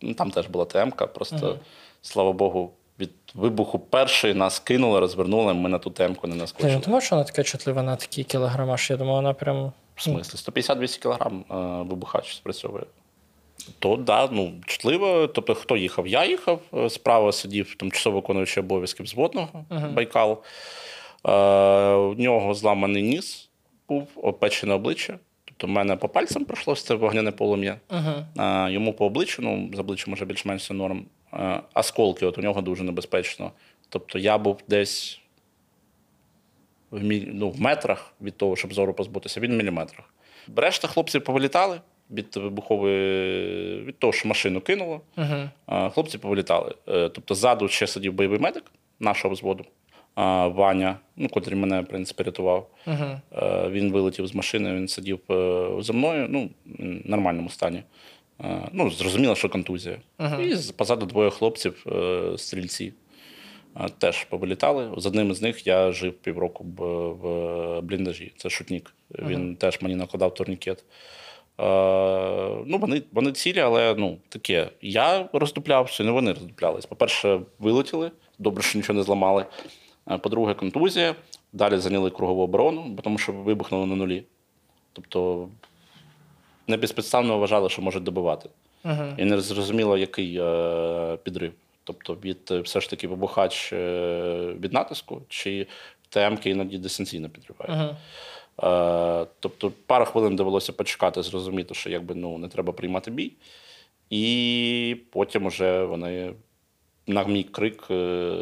Ну, Там теж була ТМ-ка, просто, слава Богу, від вибуху першої нас кинули, розвернули, ми на ту темку не Ти не наскочили. думав, що вона така чутлива на такі кілограмаж? Я думав, вона прям. В смислі, 150-200 кг е, вибухач спрацьовує. То да, ну чутливо. Тобто, хто їхав? Я їхав, е, справа сидів тимчасово виконуючий обов'язки взводного Байкал. Е, у нього зламаний ніс був, опечене обличчя. Тобто, в мене по пальцям пройшлося це вогняне полум'я. Е, йому по обличчю, ну, з обличчям може більш-менш все норм. Е, осколки, от у нього дуже небезпечно. Тобто, я був десь в, мі... ну, в метрах від того, щоб зору позбутися, він в міліметрах. Решта хлопців повилітали від вибухової, від того, що машину кинуло. А, Хлопці повилітали. Е, Тобто, ззаду ще сидів бойовий медик нашого взводу. Ваня, ну, котрий мене, в принципі, рятував. Е, Він вилетів з машини, він сидів е, за мною, ну, в нормальному стані. Ну, зрозуміло, що контузія. І позаду двоє хлопців, стрільці. Теж повилітали. З одним з них я жив півроку в бліндажі. Це шутник. Він теж мені накладав турнікет. Е, ну, вони, вони цілі, але ну, таке. Я роздуплявся, не вони роздуплялись. По-перше, вилетіли, добре, що нічого не зламали. Е, По-друге, контузія. Далі зайняли кругову оборону, тому що вибухнули на нулі. Тобто не безпідставно вважали, що можуть добивати. І не зрозуміло, який е, підрив. Тобто від все ж таки вибухач е, від натиску, чи ТМ-ки іноді дистанційно підривають. Е, тобто пару хвилин довелося почекати, зрозуміти, що якби ну не треба приймати бій. І потім вже вони на мій крик е,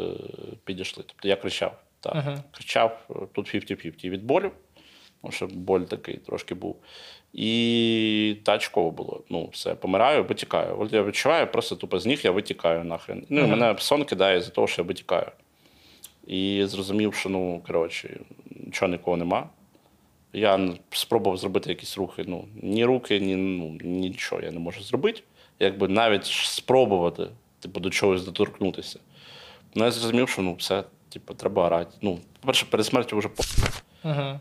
підійшли. Тобто я кричав. Так, кричав е, тут 50-50 від болю, тому що боль такий трошки був. І тачково було. Ну, все, помираю, витікаю. От я відчуваю, просто тупо з ніг я витікаю нахрен. Ну, і мене сон кидає з-за того, що я витікаю. І зрозумів, що ну, коротше, нічого нікого нема. Я спробував зробити якісь рухи. Ну, ні руки, ні ну, нічого я не можу зробити. Якби навіть спробувати, типу, до чогось доторкнутися. Ну, я зрозумів, що ну, все, типу, треба грати. Ну, по-перше, перед смертю вже по.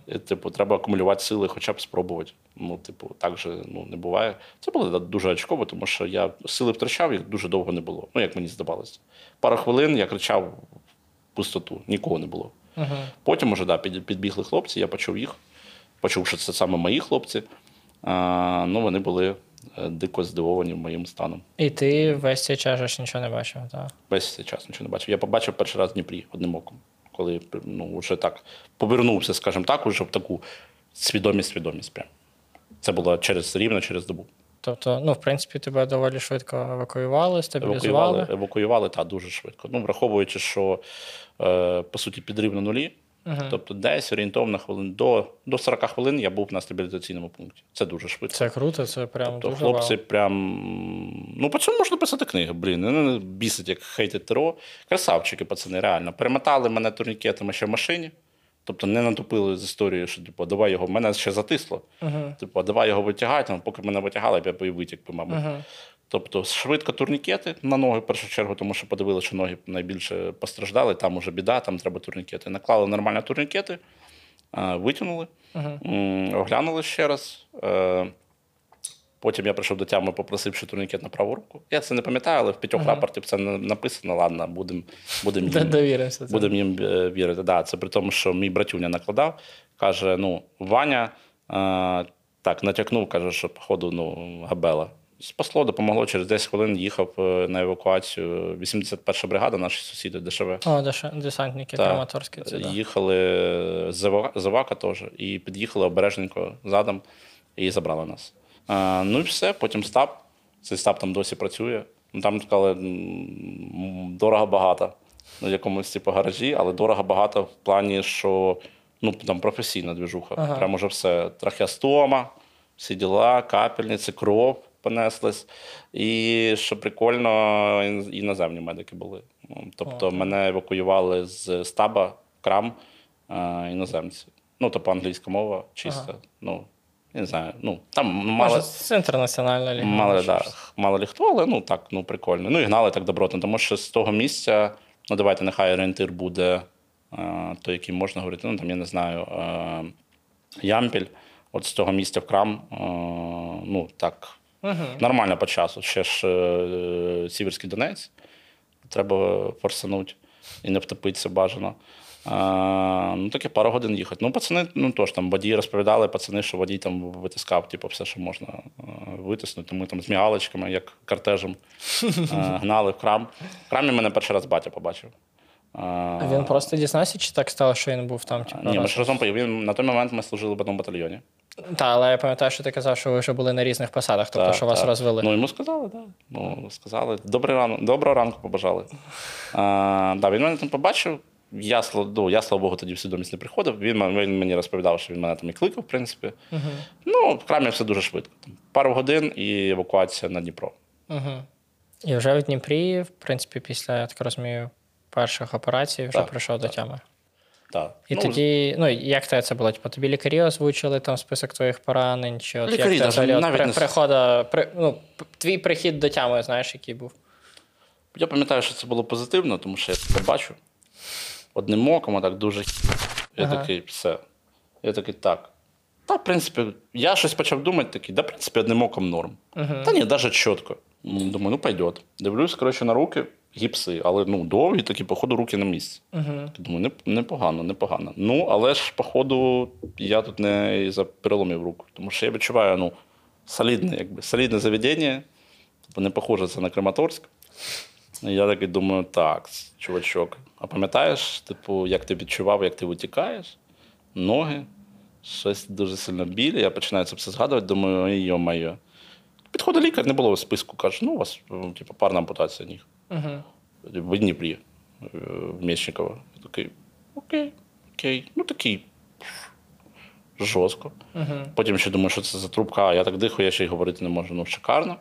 І, типу, треба акумулювати сили, хоча б спробувати. Ну, типу, так же ну, не буває. Це було дуже очково, тому що я сили втрачав, їх дуже довго не було. Ну, як мені здавалося. Пару хвилин я кричав в пустоту, нікого не було. Потім уже да, підбігли хлопці, я почув їх, почув, що це саме мої хлопці. Ну, вони були е, дико здивовані моїм станом. І ти весь цей час ж нічого не бачив, так? Весь цей час нічого не бачив. Я побачив перший раз в Дніпрі одним оком, коли ну, вже так повернувся, скажімо так, уже в таку свідомість, свідомість. Прям. Це було через рівно через добу. Тобто, ну, в принципі, тебе доволі швидко евакуювали, стабілізували. Евакуювали, евакуювали та дуже швидко. Ну, враховуючи, що е, по суті підрив на нулі. Тобто, десь орієнтовно хвилин до, до 40 хвилин я був на стабілізаційному пункті. Це дуже швидко. Це круто, це прям Тобто дуже хлопці вау. прям. Ну, по цьому можна писати книги, блін. Не бісить, як хейтить ТРО. Красавчики, пацани, реально. Перемотали мене турнікетами ще в машині. Тобто не натупили з історією, що типу, давай його, мене ще затисло. Типу, давай його витягати. Ну, поки мене витягали, я б і витяг, би, мабуть. Тобто, швидко турнікети на ноги, в першу чергу, тому що подивилися, що ноги найбільше постраждали, там уже біда, там треба турнікети. Наклали нормально турнікети, е, витягнули, м, оглянули ще раз. е, Потім я прийшов до тями, попросив ще турнікет на праву руку. Я це не пам'ятаю, але в п'ятьох рапортів це на- написано. Ладно, будемо будем цьому. будем їм вірити. Да, це при тому, що мій братюня накладав. Каже: ну, Ваня е, так натякнув, каже, що, походу, ну, габела. Спасло, допомогло. Через 10 хвилин їхав е, на евакуацію 81 бригада, наші сусіди ДШВ. О, десантники. Краматорські. Це, да. Їхали з Ава- Авака теж, і під'їхали обережненько задом і забрали нас. А, ну і все, потім стаб. Цей стаб там досі працює. Ну, Там сказали, дорого багато на якомусь типу гаражі, але дорого багато в плані, що ну, там професійна двіжуха. Ага. Прямо вже все. Трахеостома, всі діла, капельниці, кров понеслись. І що прикольно, іноземні медики були. Ну, Тобто мене евакуювали з стаба, крам, е, іноземці. Ну, тобто англійська мова чиста. Ну, Я не знаю, ну там мало, з інтернаціональної ліги. мало, да, мало хто, але ну так, ну прикольно. Ну і гнали так добротно, тому що з того місця, ну давайте, нехай орієнтир буде е, той, який можна говорити, ну там я не знаю, е, Ямпіль. От з того місця в крам, е, ну так, нормально по часу. Ще ж е, Сіверський Донець. Треба форсануть і не втопитися бажано. А, ну, таке пару годин їхати. Ну, пацани, ну тож там водії розповідали, пацани, що водій там витискав, типу, все, що можна е, витиснути. Ми там з мігалочками, як кортежем, е, *laughs* гнали в крам. В крамі мене перший раз батя побачив. А, А він просто дізнався, чи так стало, що він був там? Типу, Ні, ми ж разом поїхали. На той момент ми служили в одному батальйоні. Та, але я пам'ятаю, що ти казав, що ви вже були на різних посадах, тобто, Так, що вас так. розвели. Ну, йому сказали, так. Ну, сказали. Добрий ранок, доброго ранку побажали. А, да, він мене там побачив. Я, ну, я, слава Богу, тоді в свідомість не приходив. Він, він мені розповідав, що він мене там і кликав, в принципі. Ну, в крамі все дуже швидко. Там, пару годин і евакуація на Дніпро. Угу. І вже в Дніпрі, в принципі, після, я так розумію, перших операцій вже Так, прийшов до тями. Так. І ну, тоді, ну як те це було? Типу, тобі лікарі озвучили там список твоїх поранень, чи от Лікарі як даже взагалі навіть при, не прихода, при, ну, твій прихід до тями, знаєш, який був? Я пам'ятаю, що це було позитивно, тому що я це бачу. Одним оком, а так дуже. Я Ага. такий, все. Я такий, так. Та, в принципі, я щось почав думати такий, да, в принципі, одним оком норм. Та ні, навіть чітко. Думаю, ну пойдет. Дивлюсь, коротше, на руки, гіпси, але ну, довгі, такі, походу, руки на місці. Угу. Думаю, не, непогано, непогано. Ну, але ж, походу, я тут не із-за переломів рук. Тому що я відчуваю, ну, солідне, якби, солідне заведення, тобто не похоже це на Краматорськ. І я такий думаю, так, чувачок, а пам'ятаєш, типу, як ти відчував, як ти витікаєш, ноги, щось дуже сильно білі. Я починаю це все згадувати, думаю, ой, йо-моє. Підходить лікар, не було в списку, каже, ну, у вас типу, парна ампутація ніг Угу. в Дніпрі, е, в Мєчниково. Я такий, окей, окей. Ну такий жорстко. Угу. Потім ще думаю, що це за трубка, а я так дихаю, я ще й говорити не можу. Ну, шикарно.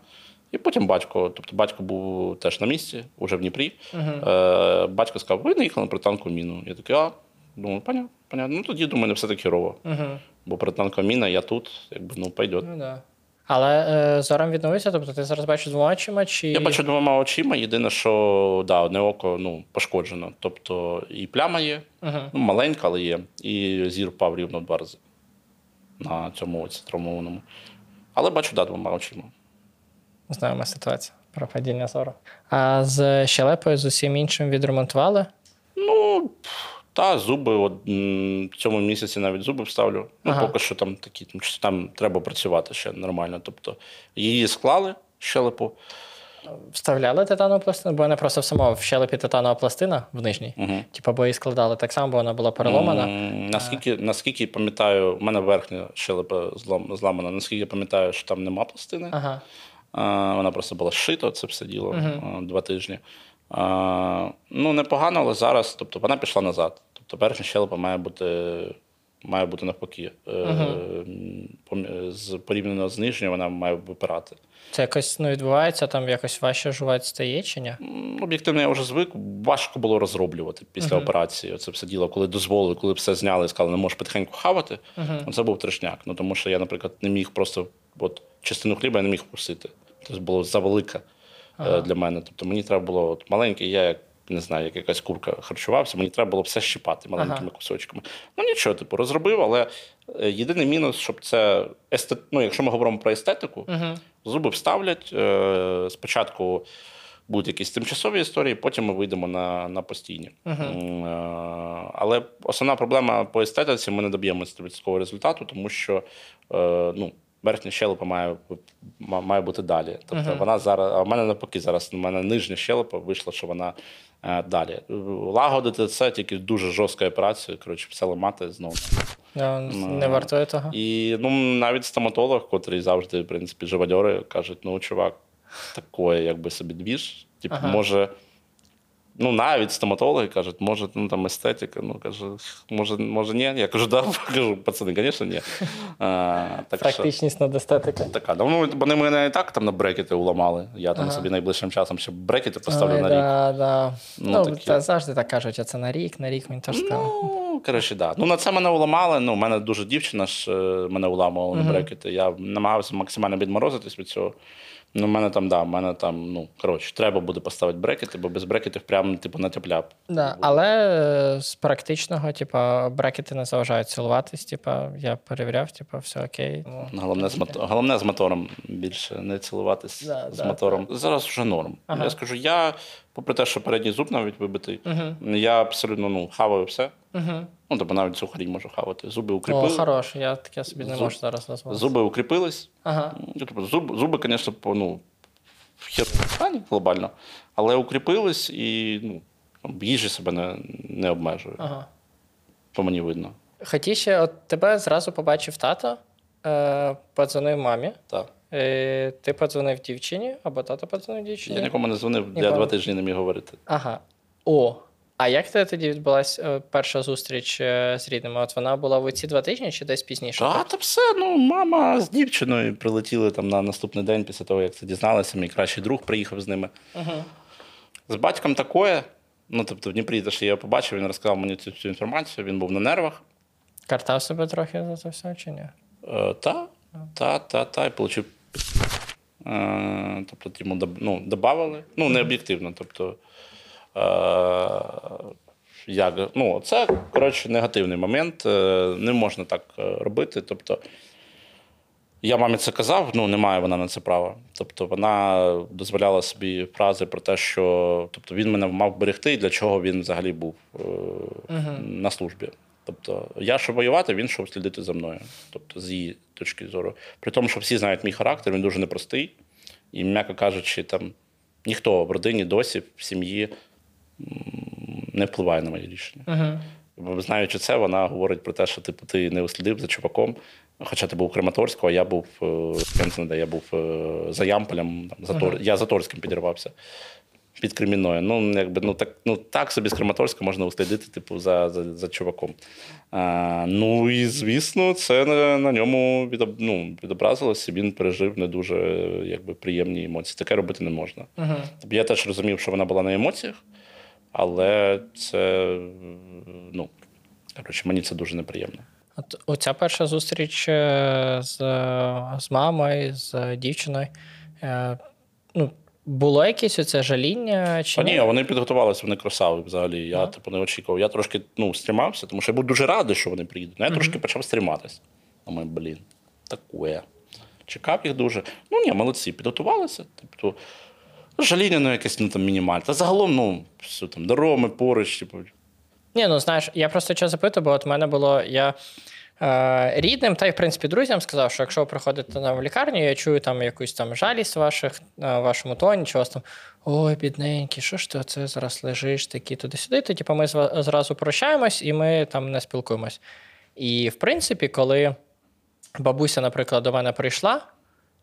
І потім батько, тобто батько був теж на місці, уже в Дніпрі. Е, батько сказав, ви не їхали на протитанкову міну. Я такий, а, думаю, понятно, понятно. Ну тоді думаю, не все таки херово. Угу. Бо протитанкова міна, я тут, якби ну пойдет. Ну, да. Але е, зором відновився, тобто ти зараз бачиш двома очима, чи. Я бачу двома очима. Єдине, що да, одне око ну, пошкоджено. Тобто і пляма є, Угу. ну, маленька, але є. І зір впав рівно в два рази на цьому оці травмованому. Але бачу, да, двома очима. Знаємо ситуацію про падіння зору. А з щелепою з усім іншим відремонтували? Ну, та зуби, от, в цьому місяці навіть зуби вставлю. Ну, Ага. поки що там такі, там, там треба працювати ще нормально. Тобто її склали щелепу. Вставляли титанову пластину, бо вона просто в самому в щелепі титанова пластина в нижній. Угу. Типу, бо її складали так само, бо вона була переломана. М, Наскільки, наскільки пам'ятаю, в мене верхня щелепа злам, зламана, наскільки я пам'ятаю, що там нема пластини. Ага. А, Вона просто була зшита, це все діло а, два тижні. А, Ну, непогано, але зараз, тобто вона пішла назад. Тобто верхня щелепа має бути, має бути навпаки. М, з- Порівняно з нижньою, вона має випирати. Це якось ну, відбувається, там якось важче жувати стає чи ні? Об'єктивно, я вже звик. Важко було розроблювати після операції. Це все діло, коли дозволили, коли все зняли і сказали, не можеш потихеньку хавати. ну, Це був трешняк. Ну тому що я, наприклад, не міг просто от, частину хліба я не міг вкусити. Тобто було завелика е, для мене. Тобто мені треба було от, маленький, я як. Не знаю, як якась курка харчувався, мені треба було все щипати маленькими Ага. кусочками. Ну нічого, типу, розробив, але е, єдиний мінус, щоб це естет... ну, якщо ми говоримо про естетику, Угу. Зуби вставлять. Е, спочатку будуть якісь тимчасові історії, потім ми вийдемо на, на постійні. Е, але основна проблема по естетиці ми не доб'ємося стовідсоткового результату, тому що ну, верхня щелепа має, має бути далі. Тобто вона зараз, а в мене навпаки, зараз у мене нижня щелепа вийшла, що вона далі. Лагодити це тільки дуже жорстка операція. Коротше, все ламати знову. Не вартує того. І ну, навіть стоматолог, котрий завжди, в принципі, живадьори, кажуть: ну, чувак, такое, якби собі двіж. Типу, Ага. може, Ну, навіть стоматологи кажуть, може, ну там естетика. Ну каже, може, може, ні. Я кажу, да, *laughs* кажу, пацани, звісно, ні. А, так Практичність над естетикою. така. Ну, вони мене і так там на брекети уламали. Я там собі найближчим часом ще брекети поставлю Ой, на рік. да, да. Ну, Ну, та завжди так кажуть, а це на рік, на рік мені теж. Ну, коротше, да. Ну, на це мене уламали. Ну, у мене дуже дівчина ж е, мене уламувала на брекети. Я намагався максимально відморозитись від цього. Ну, в мене там, да, в мене там, ну, коротше, треба буде поставити брекети, бо без брекетів прям, типу, на тепляп. Да, але е, з практичного, типу, брекети не заважають цілуватись. Типа, я перевіряв, типу, все окей. Ну, Головне з, мото... Головне з мотором більше не цілуватись Да, з да, мотором. Зараз вже норм. Ага. Я скажу, я, попри те, що передній зуб навіть вибитий, я абсолютно ну, хаваю все. Угу. Ну, тобто навіть сухарі можу хавати. Зуби О, укріпили. хорош, я таке собі не Зуб- можу зараз дозволити. Зуби укріпились. Ага. Ну, Тобто, зуб, зуби, звісно, по, ну, в херному стані глобально, але укріпились і ну, їжі себе не, не обмежую. Ага. По мені видно. Хотів ще, от тебе зразу побачив тато, е, подзвонив мамі. Так. Е, ти подзвонив дівчині, або тато подзвонив дівчині. Я нікому не дзвонив, я два тижні не міг говорити. Ага. О. А як тебе тоді відбулася перша зустріч е, з рідними? От вона була в ці два тижні чи десь пізніше? Та, та все, ну, мама з дівчиною прилетіли там на наступний день після того, як це дізналися. Мій кращий друг приїхав з ними. Угу. З батьком такое. Ну, тобто, в Дніпрі, те, що я його побачив, він розказав мені цю, цю інформацію, він був на нервах. Картав себе трохи за це все чи ні? Е, та, та, та, та, і отримав. Е, тобто, йому ну, додавали. Ну, не об'єктивно. Тобто, е, як, ну, це, коротше, негативний момент. Е, не можна так робити. Тобто, я мамі це казав, ну немає вона на це права. Тобто вона дозволяла собі фрази про те, що тобто, він мене мав берегти, і для чого він взагалі був е, на службі. Тобто, я щоб воювати, він щоб слідити за мною. Тобто, з її точки зору. При тому, що всі знають мій характер, він дуже непростий. І, м'яко кажучи, там ніхто в родині досі, в сім'ї не впливає на мої рішення. Угу. Бо знаючи це, вона говорить про те, що типу, ти не услідив за чуваком. Хоча ти був Краматорського, а я був е, я був е, за Ямполем, там, за Тор... я за Торським підірвався під Кремінною. Ну, якби, ну, так, ну, так собі з Краматорська можна услідити, типу, за, за, за чуваком. А, ну і звісно, це на, на ньому ну, відобразилося. Він пережив не дуже е, якби, приємні емоції. Таке робити не можна. Угу. Тобто Я теж розумів, що вона була на емоціях, але це ну, коротше, мені це дуже неприємно. От оця перша зустріч е, з, з мамою, з дівчиною. е, Ну, було якесь оце жаління? Чи А ні, вони підготувалися, вони красаві взагалі. Я типу не очікував. Я трошки ну, стрімався, тому що я був дуже радий, що вони приїдуть. Я трошки почав стріматися. Думаю, блін, таке. Чекав їх дуже. Ну ні, молодці, підготувалися. Тобто, жаління ну, якесь ну, там мінімальне. Та загалом, ну, все там, дороми поруч, типу. Ні, ну знаєш, я просто що запитую, бо от в мене було я рідним, та й в принципі друзям сказав, що якщо ви приходите там в лікарню, я чую там якусь там жалість ваших, е, вашому тоні, чи вас там ой, бідненький, що ж ти оце зараз лежиш, такі туди-сюди, то типу, ми зразу прощаємось і ми там не спілкуємось. І в принципі, коли бабуся, наприклад, до мене прийшла.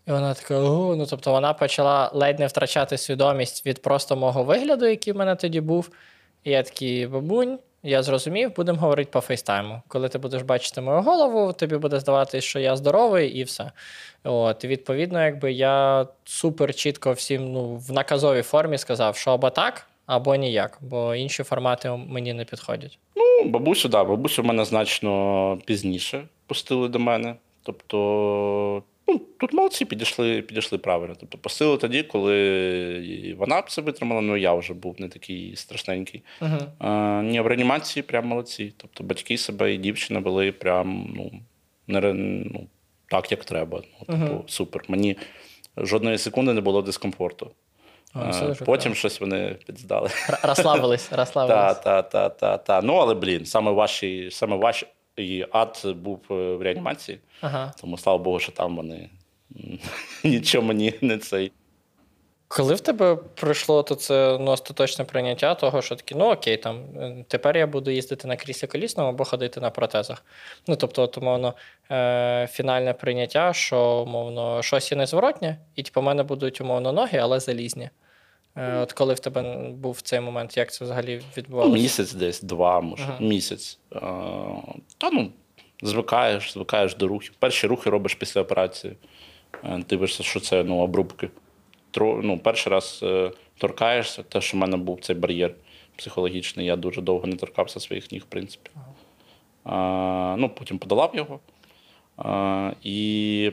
І вона така, о, ну тобто вона почала ледь не втрачати свідомість від просто мого вигляду, який в мене тоді був. І я такий, бабунь, я зрозумів, будемо говорити по фейстайму. Коли ти будеш бачити мою голову, тобі буде здаватись, що я здоровий, і все. От, і відповідно, якби я супер чітко всім ну, в наказовій формі сказав, що або так, або ніяк, бо інші формати мені не підходять. Ну, бабусю, да, бабусю в мене значно пізніше пустили до мене. Тобто, ну, тут молодці підійшли, підійшли правильно. Тобто, пустили тоді, коли вона б це витримала, ну я вже був не такий страшненький. Угу. А, ні, в реанімації прям молодці. Тобто, батьки себе і дівчина були прям ну, не, ну, так, як треба. Ну, типу, супер. Мені жодної секунди не було дискомфорту. А, дуже Потім щось вони підздали. Розслабились, *laughs* розслабились. та, та, та, та. Ну, але блін, саме важчий, саме важчий ад був е, в реанімації. Ага. Тому слава Богу, що там вони *laughs* нічого мені не цей. Коли в тебе прийшло то це ну, остаточне прийняття того, що такі, ну окей, там е, тепер я буду їздити на кріслі колісному або ходити на протезах. Ну тобто, от, умовно, е, фінальне прийняття, що умовно щось є незворотнє, і типу, у мене будуть умовно ноги, але залізні. Е, От коли в тебе був цей момент, як це взагалі Ну, відбувалося? місяць десь, два, може, місяць. Та ну, звикаєш, звикаєш до рухів. Перші рухи робиш після операції. Е, Дивишся, що це ну, обрубки. Тро, ну, перший раз е, торкаєшся, те, що в мене був цей бар'єр психологічний, я дуже довго не торкався своїх ніг, в принципі. А, ну, потім подолав його. А, і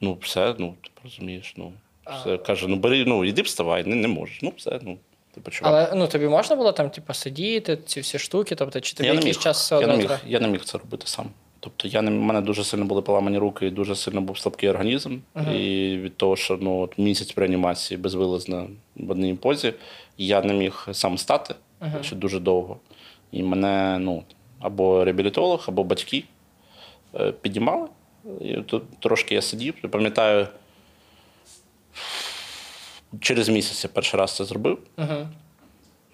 ну, все, ну, ти розумієш, ну, все. Каже, ну бери, ну, іди вставай, не, не можеш. Ну, все, ну, типу, чувак. Але ну тобі можна було там, типу, сидіти, ці всі штуки, тобто, чи тобі Я не, якийсь міг, час все я, одно не міг, треба? я не міг це робити сам. Тобто я не, в мене дуже сильно були поламані руки і дуже сильно був слабкий організм. І від того, що ну, от місяць в реанімації безвилазно в одній позі, я не міг сам стати ще дуже довго. І мене ну, або реабілітолог, або батьки е, піднімали. І тут трошки я сидів. Я пам'ятаю, через місяць я перший раз це зробив. Угу.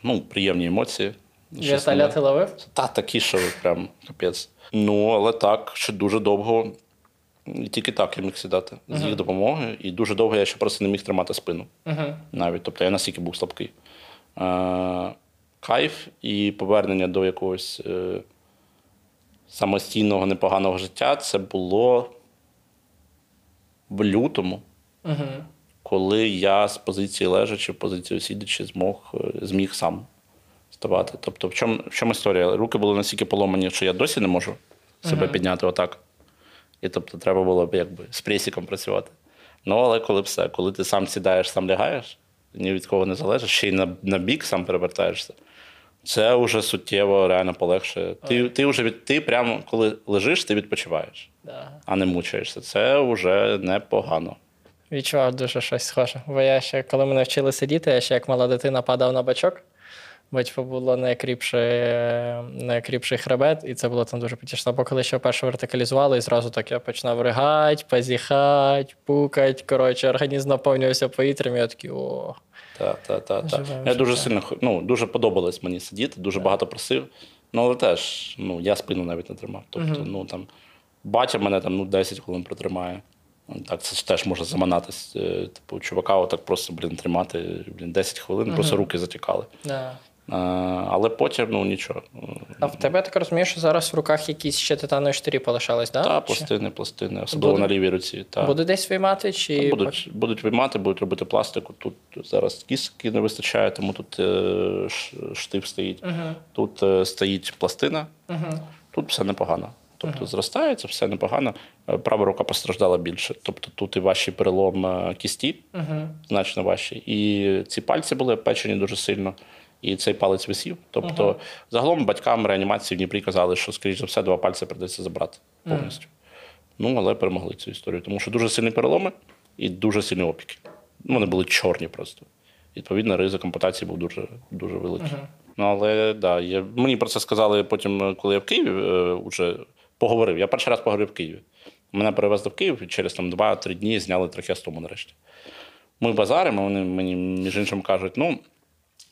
Ну, приємні емоції. Щось нове. Ловив? Та такі, що прям капець. Ну, але так, ще дуже довго. І тільки так я міг сідати з їх допомогою. І дуже довго я ще просто не міг тримати спину. Угу. Навіть. Тобто я настільки був слабкий. Е, кайф і повернення до якогось е, самостійного, непоганого життя це було в лютому, Угу. Коли я з позиції лежачи, в позицію сидячи змог, е, зміг сам ставати. Тобто, в чому, в чому історія? Руки були настільки поломані, що я досі не можу себе підняти отак. І тобто треба було б якби з пресіком працювати. Ну, але коли все, коли ти сам сідаєш, сам лягаєш, ні від кого не залежиш, ще й на, на бік сам перевертаєшся. Це вже суттєво реально полегшує. Ти, ти вже від, ти прямо коли лежиш, ти відпочиваєш, Да. а не мучаєшся. Це вже непогано. Відчував дуже щось схоже. Бо я ще, коли мене вчили сидіти, я ще як мала дитина падав на бачок. Бо типу, було найкріпший, найкріпший хребет, і це було там дуже потішно. Бо коли ще вперше вертикалізували, і зразу так я починав ригати, позіхати, пукати. Коротше, організм наповнювався повітрям, і я такий о. Та, та, та, та. Я дуже сильно ну, дуже подобалось мені сидіти, дуже багато просив. Ну, але теж ну, я спину навіть не тримав. Тобто, ну там батя мене там ну, 10 хвилин протримає. Так, це теж може заманатись. Е, Типу, чувака, отак просто блін, тримати блін, 10 хвилин, просто руки затікали. Да. А, але потім ну нічого. А в тебе я так розумію, що зараз в руках якісь ще титанові штирі полишались, да? Та Чи пластини, пластини, особливо Буде? на лівій руці. Та. Буде десь виймати, чи Будуть, будуть виймати, будуть робити пластику. Тут зараз кістки не вистачає, тому тут е, штиф стоїть. Тут е, стоїть пластина, тут все непогано. Тобто зростається, все непогано. Е, Права рука постраждала більше. Тобто тут і важчий перелом е, кісті, значно важчий. І ці пальці були печені дуже сильно. І цей палець висів. Тобто, загалом батькам реанімації в Дніпрі казали, що, скоріш за все, два пальці придеться забрати повністю. Ну, але перемогли цю історію, тому що дуже сильні переломи і дуже сильні опіки. Ну, Вони були чорні просто. Відповідно, ризик ампутації був дуже, дуже великий. Ну, але да, я, мені про це сказали потім, е, коли я в Києві е, вже поговорив. Я перший раз поговорив в Києві. Мене перевезли в Київ і через там 2-3 дні зняли трахеостому нарешті. Ми базаримо, вони мені, між іншим, кажуть, ну,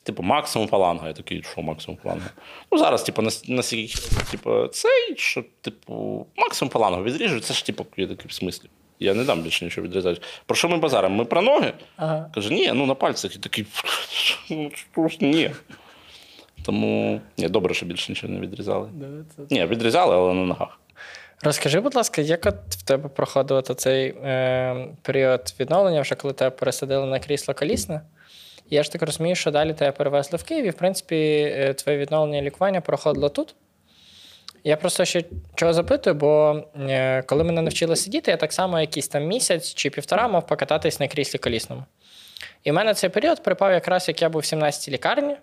типу, максимум фаланга. Я такий, що максимум фаланга? Ну, зараз, типу, наскільки типу, цей, що, типу, максимум фалангу відріжуть, це ж, типу, я такий в смислі. Я не дам більше нічого відрізати. Про що ми базаримо? Ми про ноги? Ага. Каже, ні, ну на пальцях. І такий, ну, що ж, ні. Тому ні, добре, що більше нічого не відрізали. Ні, відрізали, але на ногах. Розкажи, будь ласка, як от в тебе проходив цей е, період відновлення, вже коли тебе пересадили на крісло колісне? Я ж так розумію, що далі тебе перевезли в Київ, і в принципі е, твоє відновлення лікування проходило тут. Я просто ще чого запитую, бо е, коли мене навчили сидіти, я так само якийсь там місяць чи півтора мав покататись на кріслі колісному. І в мене цей період припав якраз як я був в 17-й лікарні,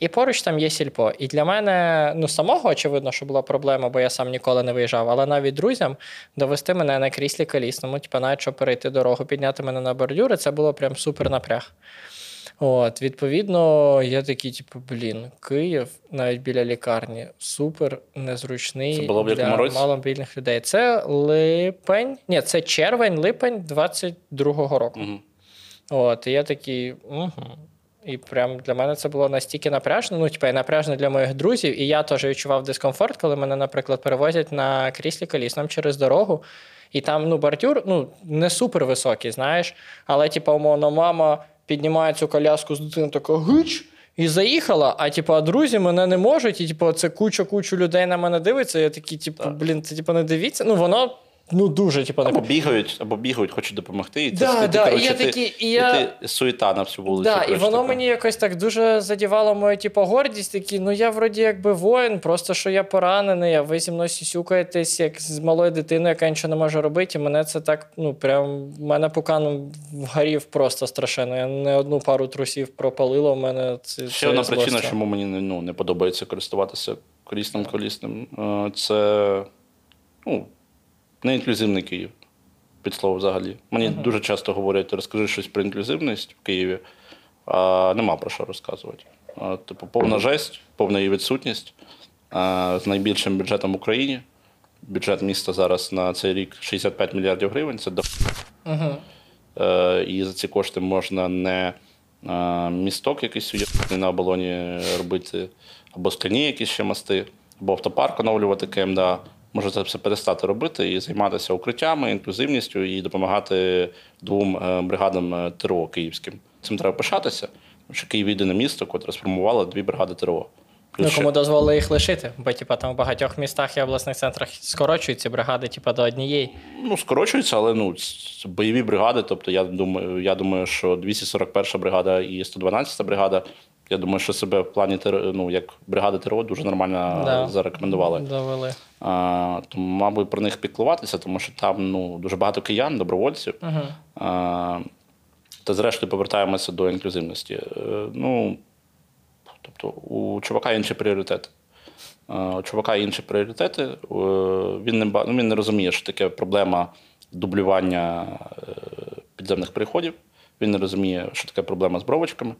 і поруч там є сільпо. І для мене, ну, самого, очевидно, що була проблема, бо я сам ніколи не виїжджав, але навіть друзям довести мене на кріслі колісному, типу, навіть щоб перейти дорогу, підняти мене на бордюри, це було прям супер напряг. От, відповідно, я такий, типу, блін, Київ навіть біля лікарні супер незручний Це було якому для маломобільних людей. Це липень, ні, це червень, липень 22-го року. Угу. От, і я такий, угу. І прям для мене це було настільки напряжно. Ну, типу, і напряжно для моїх друзів. І я теж відчував дискомфорт, коли мене, наприклад, перевозять на кріслі колісному через дорогу. І там ну, бордюр ну, не супер високий, знаєш. Але, типу, умовно, мама піднімає цю коляску з дитиною, така гич. І заїхала, а типу, а друзі мене не можуть, і типу, це куча-кучу людей на мене дивиться. Я такий, типу, блін, це типу не дивіться. Ну, воно ну дуже, типу, не Або бігають, або бігають, хочуть допомогти. І це Да, ти, да, і коротше, я ти, такий, і я- ти суєта на всю вулицю. Да, і воно така. мені якось так дуже задівало мою, типу, гордість. Такі, ну я вроді якби воїн, просто що я поранений, а ви зі мною сюсюкаєтесь, як з малою дитиною, яка нічого не може робити. І мене це так, ну прям в мене пукан вгорів просто страшенно. Я не одну пару трусів пропалило. В мене це Ще це одна злость. причина, чому мені ну, не подобається користуватися колісним колісним, е, це ну, неінклюзивний Київ. Під слово взагалі. Мені дуже часто говорять, розкажи щось про інклюзивність в Києві, а нема про що розказувати. А, Типу, повна жесть, повна її відсутність а, з найбільшим бюджетом в Україні. Бюджет міста зараз на цей рік 65 мільярдів гривень. Це до Мгм. Е, і за ці кошти можна не е, місток якийсь уявний на оболоні робити, або скляні якісь ще мости, або автопарк оновлювати КМДА. Може це все перестати робити і займатися укриттями, інклюзивністю і допомагати двом е, бригадам е, ТРО київським. Цим треба пишатися, тому що Київ єдине місто, котре сформувало дві бригади ТРО. Ну, кому дозволили їх лишити, бо типу, там в багатьох містах і обласних центрах скорочують ці бригади, типу, до однієї. Ну, скорочується, але ну, бойові бригади. Тобто, я думаю, я думаю, що 241 бригада і 112 бригада. Я думаю, що себе в плані ну, як бригада ТРО дуже нормально Да. зарекомендували. Довели. А, тому, мабуть, про них піклуватися, тому що там ну, дуже багато киян, добровольців. Угу. А, та зрештою повертаємося до інклюзивності. Е, Ну, тобто, у чувака інші пріоритети. Е, У чувака інші пріоритети. Е, Він не, ну, він не розуміє, що таке проблема дублювання е, підземних переходів. Він не розуміє, що таке проблема з бровочками.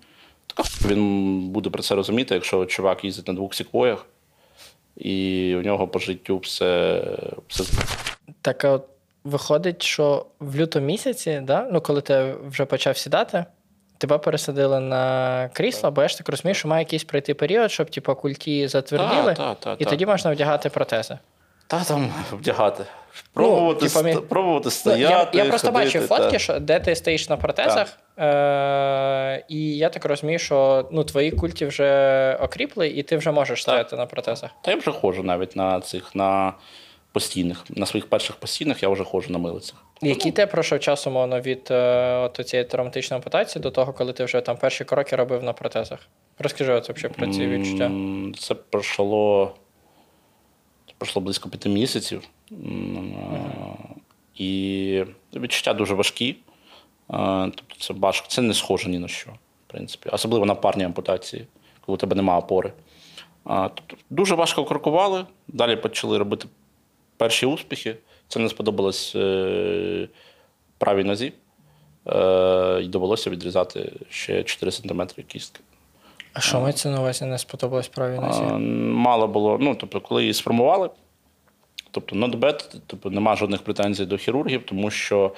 Так він буде про це розуміти, якщо чувак їздить на двох сіквоях, і у нього по життю все, все Так от виходить, що в лютому місяці, да? ну, коли ти вже почав сідати, тебе пересадили на крісло, бо я ж так розумію, що має якийсь пройти період, щоб типу, культі затверділи, Та, та, та, і та. тоді можна вдягати протези. Та там вдягати. Пробувати, типа, ст- пробувати Ну, стояти. я, я просто ходити, бачив та. фотки, що, де ти стоїш на протезах, е- і я так розумію, що ну, твої культі вже окріпли, і ти вже можеш стояти на протезах. Та я вже ходжу навіть на цих на постійних. На своїх перших постійних я вже ходжу на милицях. Який те пройшов час, умовно, від е, от цієї травматичної ампутації до того, коли ти вже там перші кроки робив на протезах? Розкажи от, взагалі про ці відчуття. Це пройшло, це пройшло близько п'яти місяців. М, І відчуття дуже важкі. Е, Тобто це важко, це не схоже ні на що, в принципі. Особливо на парні ампутації, коли у тебе немає опори. Тобто дуже важко крокували, далі почали робити перші успіхи. Це не сподобалось е, правій нозі. Е, І довелося відрізати ще 4 см кістки. А що мається на увазі не сподобалось правій нозі? А, Мало було, ну тобто, коли її сформували, тобто not bad, тобто нема жодних претензій до хірургів, тому що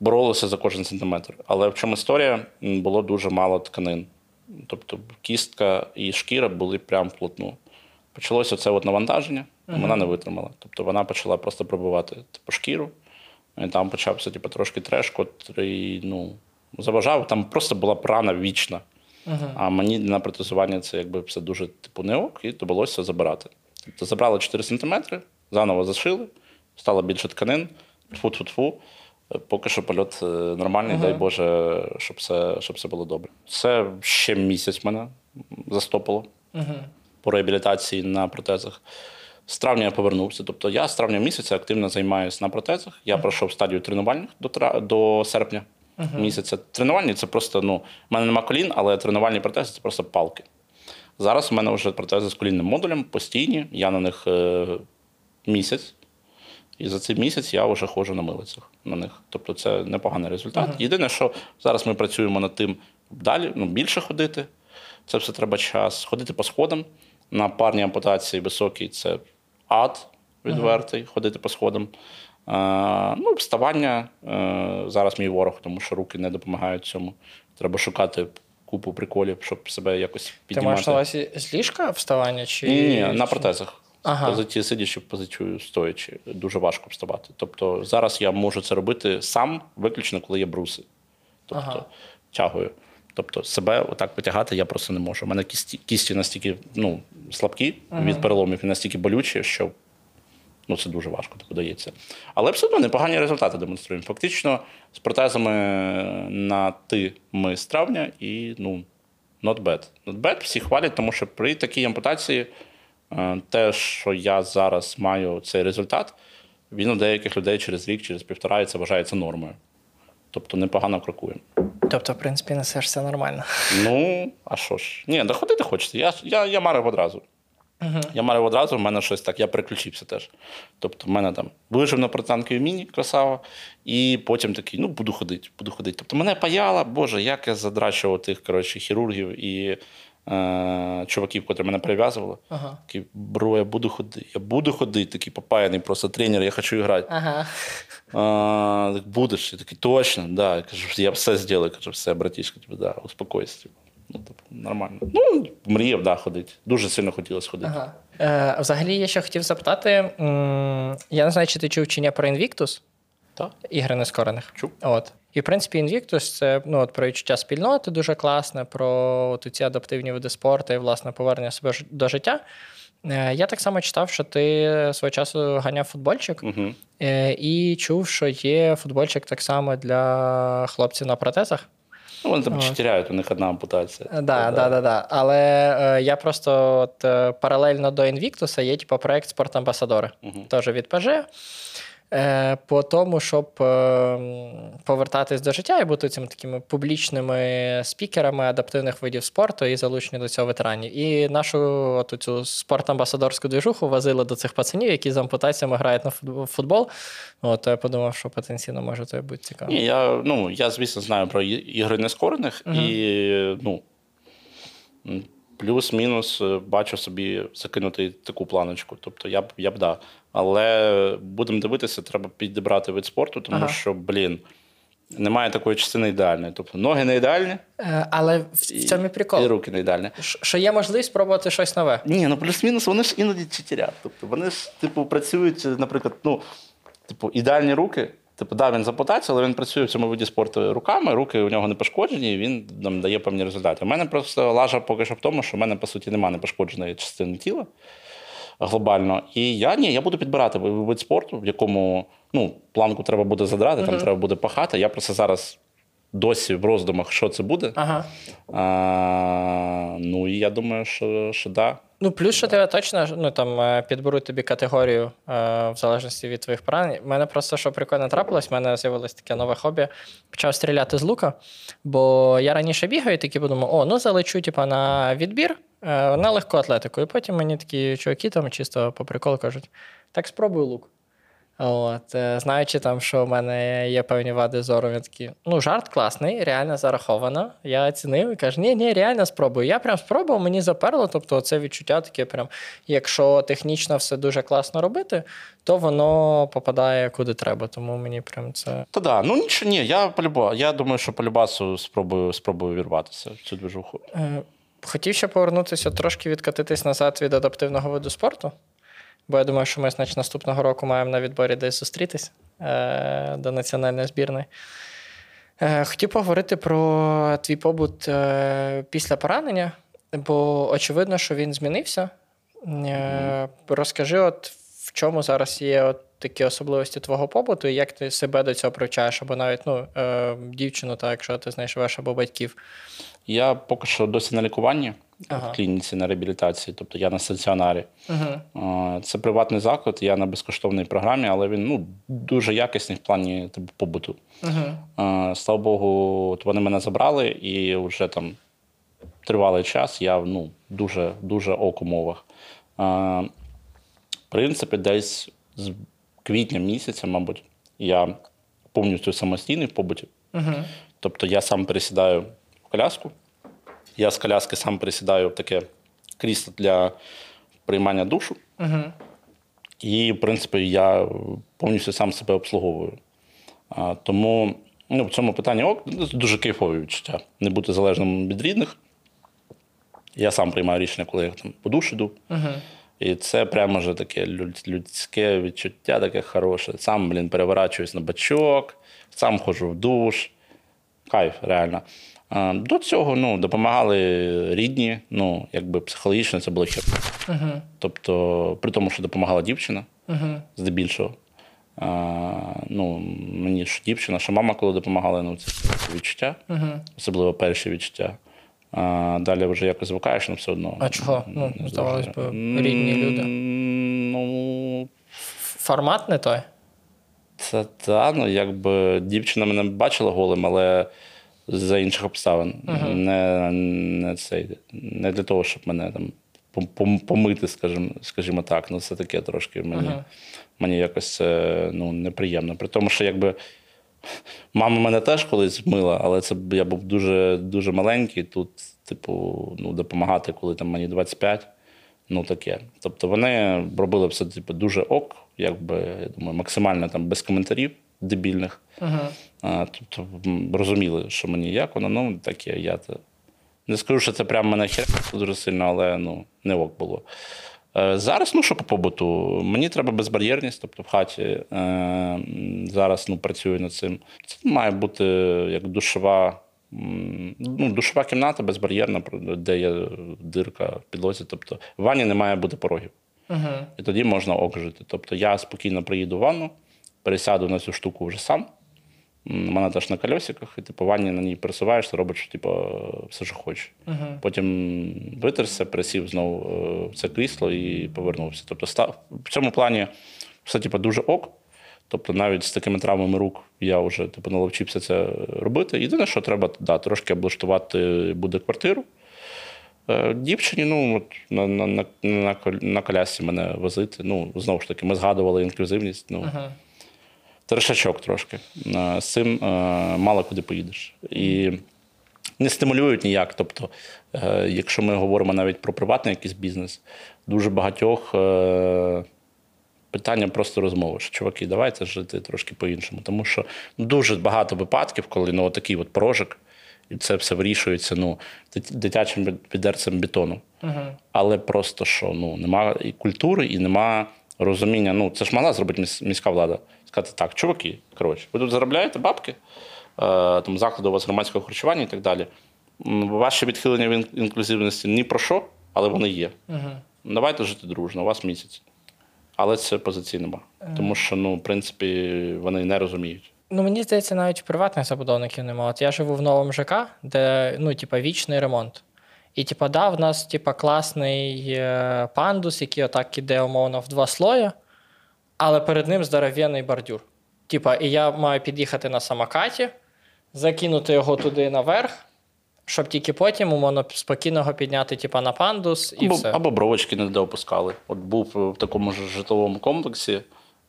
боролися за кожен сантиметр. Але в чому історія? Було дуже мало тканин. Тобто кістка і шкіра були прям вплотну. Почалося це от навантаження, вона не витримала. Тобто вона почала просто пробивати типу, шкіру. І там почався типу, трошки треш, котрий ну, заважав. Там просто була прана вічна. А мені на протезування це якби все дуже типу не ок, і довелося забирати. Тобто забрали 4 см, заново зашили, стало більше тканин, тфу-тфу-тфу. Поки що польот е, нормальний, дай Боже, щоб все, щоб все було добре. Це ще місяць мене застопило по реабілітації на протезах. З травня я повернувся. Тобто я з травня місяця активно займаюся на протезах. Я пройшов стадію тренувальних до, тра- до серпня місяця. Тренувальні це просто, ну, в мене нема колін, але тренувальні протези це просто палки. Зараз у мене вже протези з колінним модулем постійні, я на них е, місяць. І за цей місяць я вже ходжу на милицях на них. Тобто це непоганий результат. Єдине, що зараз ми працюємо над тим далі, ну, більше ходити. Це все треба час. Ходити по сходам. На парній ампутації високій це ад відвертий, ходити по сходам. Е, ну, вставання е, зараз мій ворог, тому що руки не допомагають цьому. Треба шукати купу приколів, щоб себе якось Ти маєш на увазі з ліжка вставання? Чи... Ні, ні, на протезах. Ага. Позиції сидячи, позицію стоячи. Дуже важко вставати. Тобто зараз я можу це робити сам, виключно, коли є бруси. Тобто Ага. тягою. Тобто себе отак потягати я просто не можу. У мене кісті, кісті настільки ну, слабкі від переломів і настільки болючі, що ну, це дуже важко так подається. Але все одно непогані результати демонструємо. Фактично, з протезами на ти ми з травня і ну, not bad. Not bad всі хвалять, тому що при такій ампутації е, те, що я зараз маю цей результат, він у деяких людей через рік, через півтора, і це вважається нормою. Тобто непогано крокуємо. Тобто, в принципі, несеш все нормально. Ну, а що ж? Ні, да ходити хочеться. Я, я, я марив одразу. Я марив одразу, в мене щось так, я переключився теж. Тобто, в мене там вижив на протанковій міні, красава, і потім такий, ну, буду ходити, буду ходити. Тобто мене паяло, Боже, як я задрачував тих коротше, хірургів і е, чуваків, котрі мене перев'язували. Ага. Такий, бро, я буду ходити, я буду ходити, такий попаяний просто тренер, я хочу грати. Ага. А, так будеш? Я такий, точно, да. Я кажу, я все зроблю. Кажу, все, братішка, типу, да, успокойся. Типу. Ну, типу, нормально. Ну, мріяв, да, ходити. Дуже сильно хотілося ходити. Ага. Е, взагалі, я ще хотів запитати: м, я не знаю, чи ти чув чи ні про Invictus, Так. ігри нескорених. Чув. От. І, в принципі, Invictus – це ну, от, про відчуття спільноти дуже класне, про от, ці адаптивні види спорту і, власне, повернення себе до життя. Е, Я так само читав, що ти свого часу ганяв футбольчик, Угу. е, і чув, що є футбольчик так само для хлопців на протезах. Ну, вони там От. чотиряють, у них одна ампутація. Да, да, да, да. Але е, я просто от, е, паралельно до Invictus є типу, проект спортамбасадори, Мгм. теж від ПЖ. Е, по тому, щоб е, повертатись до життя і бути цими такими публічними спікерами адаптивних видів спорту і залучені до цього ветеранів. І нашу от цю спортамбасадорську движуху возили до цих пацанів, які з ампутаціями грають на футбол-. От то я подумав, що потенційно може це бути цікаво. Ні, я, ну, я, звісно, знаю про ігри нескорених і ну, плюс-мінус е, бачу собі закинути таку планочку. Тобто я б я б да. Але будемо дивитися, треба підібрати вид спорту, тому Ага. що, блін, немає такої частини ідеальної. Тобто ноги не ідеальні, Е, але в, цьому і і руки не ідеальні. Ш- що є можливість спробувати щось нове. Ні, ну плюс-мінус, вони ж іноді читерять. Тобто вони ж, типу, працюють, наприклад, ну, типу, ідеальні руки. Типу, да, він з але він працює в цьому виді спорту руками, руки у нього не пошкоджені, і він нам дає певні результати. У мене просто лажа поки що в тому, що в мене, по суті, немає непошкодженої частини тіла глобально. І я ні, я буду підбирати вид спорту, в якому ну, планку треба буде задрати, там треба буде пахати. Я просто зараз досі в роздумах, що це буде. Ага. А, ну і я думаю, що, що да. Ну, плюс, що тебе точно ну, там, е, підберуть тобі категорію е, в залежності від твоїх поранень. У мене просто що прикольно трапилось, в мене з'явилось таке нове хобі. Почав стріляти з лука. Бо я раніше бігаю і такі подумав, о, ну залечу типу, на відбір е, на легку атлетику. І потім мені такі чуваки там чисто по приколу кажуть: так спробуй лук. От, е, знаючи там, що в мене є певні вади зору, він такий, ну, жарт класний, реально зараховано. Я оцінив і кажу, ні, ні, реально спробую. Я прям спробував, мені заперло. Тобто, це відчуття таке, прям, якщо технічно все дуже класно робити, то воно попадає куди треба. Тому мені прям це. Та да, ну нічого, ні, я полюба. Я думаю, що по любасу спробую, спробую вірватися в цю движуху. Е, Хотів ще повернутися, трошки відкатитись назад від адаптивного виду спорту. Бо я думаю, що ми, значить, наступного року маємо на відборі десь зустрітись е, до національної збірної. Е, хотів поговорити про твій побут е, після поранення, бо очевидно, що він змінився. Е, розкажи, от в чому зараз є от такі особливості твого побуту, і як ти себе до цього привчаєш, або навіть ну, е, дівчину, та, якщо ти знайшов або батьків. Я поки що досі на лікуванні Ага. в клініці на реабілітації, тобто я на стаціонарі. Е, Це приватний заклад, я на безкоштовній програмі, але він ну, дуже якісний в плані типу, побуту. Е, Слава Богу, от вони мене забрали, і вже там тривалий час я ну, дуже, дуже ок умовах. В принципі, десь з квітня місяця, мабуть, я повністю самостійний в побуті. Угу. Тобто я сам пересідаю в коляску, я з коляски сам пересідаю в таке крісло для приймання душу. Угу. І, в принципі, я повністю сам себе обслуговую. А, тому ну, в цьому питанні ок, дуже кайфові відчуття. Не бути залежним від рідних. Я сам приймаю рішення, коли я там по душу йду. Угу. І це прямо вже таке людське відчуття, таке хороше. Сам, блін, переворачуюсь на бачок, сам ходжу в душ. кайф, реально. До цього ну, допомагали рідні, ну, якби психологічно це було хер. Угу. Тобто, при тому, що допомагала дівчина, Угу. здебільшого. А, ну, мені ж дівчина, що мама, коли допомагала, ну, це відчуття, Угу. особливо перші відчуття. А, далі вже якось звикаєш, але все одно. А чого? Ну, здавалось би, рідні люди. Ну, Формат не той. це та, ну, якби дівчина мене бачила голим, але за інших обставин. Не, не, цей, не для того, щоб мене там пом- пом- помити, скажімо, скажімо так. Ну, це таке трошки мені, мені якось це ну, неприємно. При тому, що якби. *laughs* Мама мене теж колись мила, але це я був дуже, дуже маленький. Тут, типу, ну, допомагати, коли там мені 25, ну таке. Тобто вони робили все типу, дуже ок, якби, я думаю, максимально там без коментарів дебільних. Угу. А, тобто розуміли, що мені як воно, ну таке, я то. Не скажу, що це прямо мене хер дуже сильно, але ну, не ок було. Е, Зараз, ну що по побуту, мені треба безбар'єрність, тобто в хаті е, зараз ну, працюю над цим. Це має бути як душова, ну, душова кімната безбар'єрна, де є дирка в підлозі. Тобто в ванні не має бути порогів. Угу. І тоді можна ок жити. Тобто я спокійно приїду в ванну, пересяду на цю штуку вже сам. М, Вона теж на колесиках, і ти по ванні на ній пересуваєшся, робиш типу, все, що хочеш. Угу. Потім витерся, присів знову е, в це крісло і повернувся. Тобто, став, в цьому плані все типу, дуже ок. Тобто, навіть з такими травмами рук я вже типу, наловчився це робити. Єдине, що треба да, трошки облаштувати буде квартиру. Е, Дівчині, ну, от на, на, на, на, кол- на колясці мене возити. Ну, знову ж таки, ми згадували інклюзивність. Ну, Трешачок трошки. Е, З цим е, мало куди поїдеш. І не стимулюють ніяк. Тобто, е, якщо ми говоримо навіть про приватний якийсь бізнес, дуже багатьох питання просто розмови. Що, чуваки, давайте жити трошки по-іншому. Тому що дуже багато випадків, коли ну, такий от прожик, і це все вирішується ну, дитячим відерцем бетону. Угу. Але просто що ну, нема і культури, і нема розуміння. Ну, це ж могла зробити міська влада. Сказати, так, чуваки, коротше, ви тут заробляєте бабки, е, там заклади у вас громадського харчування і так далі. М, Ваші відхилення від інклюзивності ні про що, але вони є. Угу. Давайте жити дружно, у вас місяць. Але це позиції нема. Тому що, ну, в принципі, вони не розуміють. Ну, мені здається, навіть приватних забудовників немає. От я живу в новому ЖК, де ну, типа, вічний ремонт. І, типа, да, в нас типа, класний е, пандус, який отак іде умовно в два слої, але перед ним здоров'яний бордюр. Типа, і я маю під'їхати на самокаті, закинути його туди наверх, щоб тільки потім умовно спокійно його підняти, типа, на пандус і Або, все. або бровочки не опускали. От був в такому ж житловому комплексі,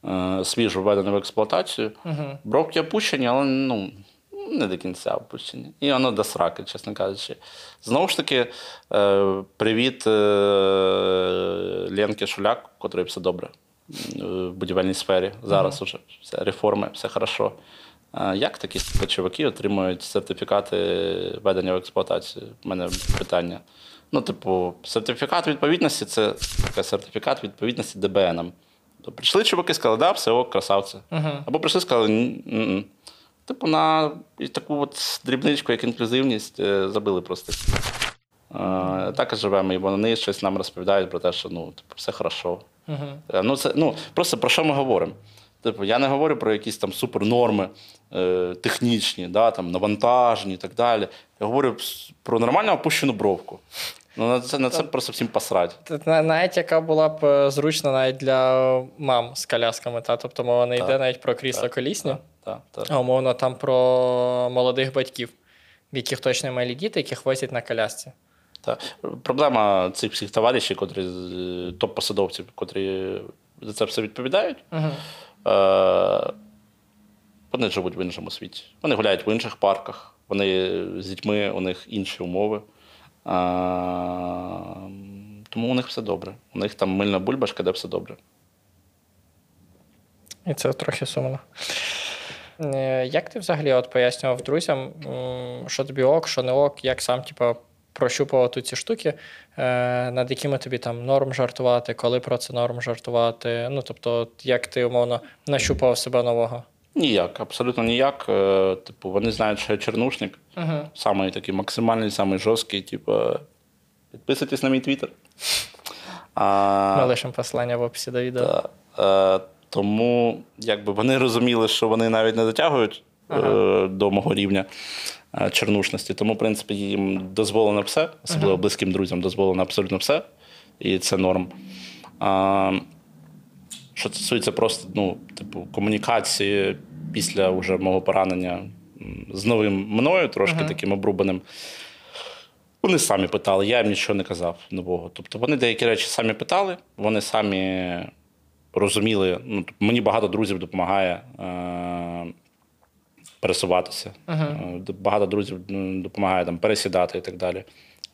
е, свіжо введений в експлуатацію. Угу. Бровки опущені, але ну, не до кінця опущені. І воно до сраки, чесно кажучи. Знову ж таки, е, привіт е, Ленки Шуляк, у котрої все добре в будівельній сфері. Зараз уже все, реформи, все хорошо. Е, Як такі сука, чуваки отримують сертифікати введення в експлуатацію? У мене питання. Ну, типу, сертифікат відповідності це сертифікат відповідності ДБН. То прийшли чуваки, сказали, да, все ок, красавці. Угу. Або прийшли сказали, ні. Типу, на таку от дрібничку, як інклюзивність, е, забили просто. Е, Так і живемо, і вони щось нам розповідають про те, що ну, типу, все хорошо. Угу. Е, Ну, це, ну, просто про що ми говоримо? Типу, я не говорю про якісь там супернорми е, технічні, да, там, навантажені і так далі. Я говорю про нормально опущену бровку. Ну, на це, на це просто всім посрать. Навіть яка була б е, зручна навіть для мам з колясками, та? тобто мова не Так, йде навіть про крісло колісні, Так, так. а умовно там про молодих батьків, в яких точно малі діти, яких возять на колясці. Та. Проблема цих всіх товаришів, котрі топ-посадовців, котрі за це все відповідають. Угу. Е, вони живуть в іншому світі. Вони гуляють в інших парках, вони з дітьми, у них інші умови. Е, тому у них все добре. У них там мильна бульбашка, де все добре. І це трохи сумно. Е, Як ти взагалі от пояснював друзям, що тобі ок, що не ок, як сам типу, прощупував ці штуки, е, над якими тобі там норм жартувати, коли про це норм жартувати? Ну, тобто, як ти умовно нащупав себе нового? Ніяк, абсолютно ніяк. Е, Типу, вони знають, що я чернушник. Угу. Самий такий максимальний, самий жорсткий. Типу, підписуйтесь на мій твіттер. Ми лишимо посилання в описі до відео. Та, е, тому якби вони розуміли, що вони навіть не дотягують е, до мого рівня чернушності. Тому, в принципі, їм дозволено все, особливо близьким друзям дозволено абсолютно все. І це норм. А, що стосується просто ну, типу, комунікації після вже мого поранення з новим мною, трошки таким обрубаним. Вони самі питали, я їм нічого не казав нового. Тобто вони деякі речі самі питали, вони самі розуміли. Ну, мені багато друзів допомагає е- пересуватися. Е, Багато друзів допомагає там, пересідати і так далі.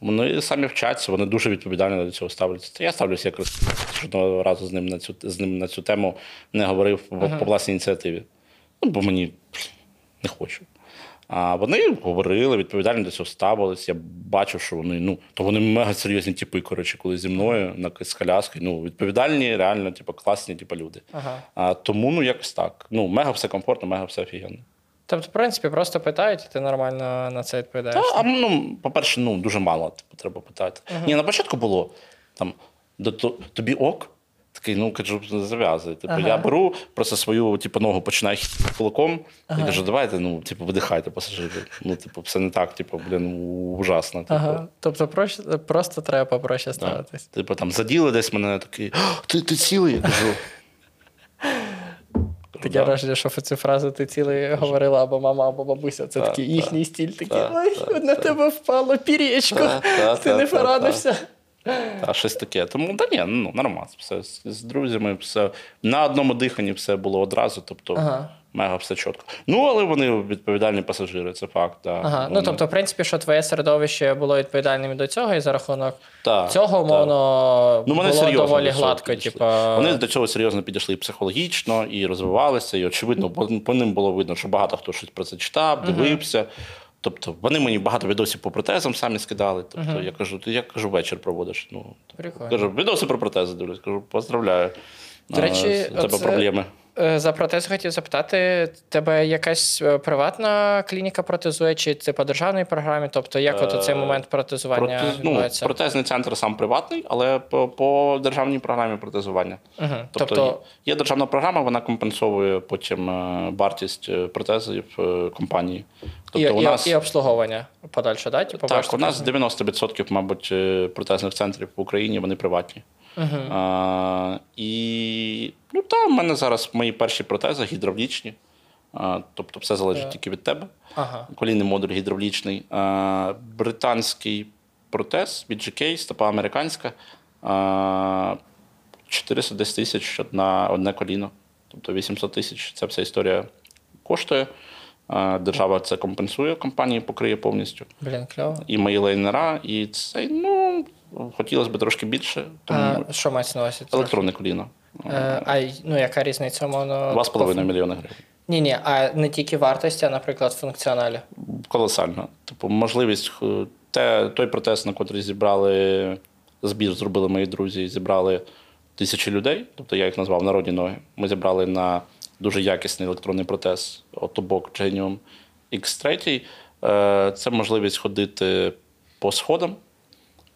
Вони самі вчаться, вони дуже відповідально до цього ставляться. Та я ставлюся якраз жодного разу з ним на цю, з ним на цю тему не говорив по, по власній ініціативі. Ну, бо мені не хочу. А вони говорили, відповідально до цього ставились. Я бачив, що вони, ну, то вони мега серйозні типи, коротше, коли зі мною на з коляскою. Ну, відповідальні, реально, типу, класні, типу, люди. Ага. А, тому ну якось так. Ну, мега все комфортно, мега все офігенно. Тобто, в принципі, просто питають, і ти нормально на це відповідаєш. Та, а, ну, по-перше, ну, дуже мало типу, треба питати. Ні, на початку було там, до, то- тобі ок. Такий, ну кажу, зав'язуй. Типу, Ага. я беру просто свою типу, ногу починаю хіти кулаком. І кажу, давайте, ну, типу, видихайте, пасажири. Ну, типу, все не так, типу, блін, ужасно. Типу. Ага. Тобто проще- просто треба попроще ставитись. Типу, там заділи десь мене такий, ти, ти цілий? Я кажу. *laughs* Таке «Да». враження, що цю фразу ти цілий говорила або мама, або бабуся. Це та, такий та, їхній стіль, такий, Так, ой, на тебе впало пір'ячко, ти не порадишся. Та щось таке. Тому та ні, ну нормально. Все з, з друзями, все на одному диханні все було одразу. Тобто Ага. Мега все чітко. Ну, але вони відповідальні пасажири, це факт. Да. Ага. Ну тобто, в принципі, що твоє середовище було відповідальним до цього, і за рахунок Так, цього, умовно, Ну, було доволі гладко. Типу, Вони до цього серйозно підійшли і психологічно і розвивалися. І очевидно, по, по ним було видно, що багато хто щось про це читав, дивився. Тобто вони мені багато відосів по протезам самі скидали. Тобто я кажу, ти як кажу, вечір проводиш. Ну Прикольно. кажу, відоси про протези дивлюсь. Кажу, поздравляю. До речі, А, у тебе оце- проблеми. Е, За протез хотів запитати: тебе якась е, приватна клініка протезує, чи це по державній програмі? Тобто, як от цей Е, момент протезування Протез, ну, відбувається? протезний центр сам приватний, але по, по державній програмі протезування. Угу. Тобто, Тобто, є державна програма, вона компенсує потім вартість протезів компанії. Тобто і, у нас і обслуговування подальше, да? Типу, так, у нас 90%, мабуть, протезних центрів в Україні вони приватні. Мгм. А, і ну, та, в мене зараз мої перші протези гідравлічні. А, тобто все залежить Так. тільки від тебе. Ага. Колінний модуль гідравлічний. А, британський протез від GK, стопа американська. А, 410 тисяч на одне коліно. Тобто 800 тисяч. Ця вся історія коштує. Держава це компенсує, компанії покриє повністю. Блін, кльово. І мої лейнера, і це, ну, хотілося б трошки більше. Тому А, що мається на увазі? електронне коліно. Е, а ну, яка різниця, умовно? 2,5 мільйони гривень. Ні, ні, а не тільки вартості, а, наприклад, функціоналі. Колосально. Типу, можливість е, те, той протест, на котрий зібрали збір, зробили мої друзі, зібрали тисячі людей. Тобто я їх назвав народні ноги. Ми зібрали на дуже якісний електронний протез Otobock Genium X3. Е, Це можливість ходити по сходам,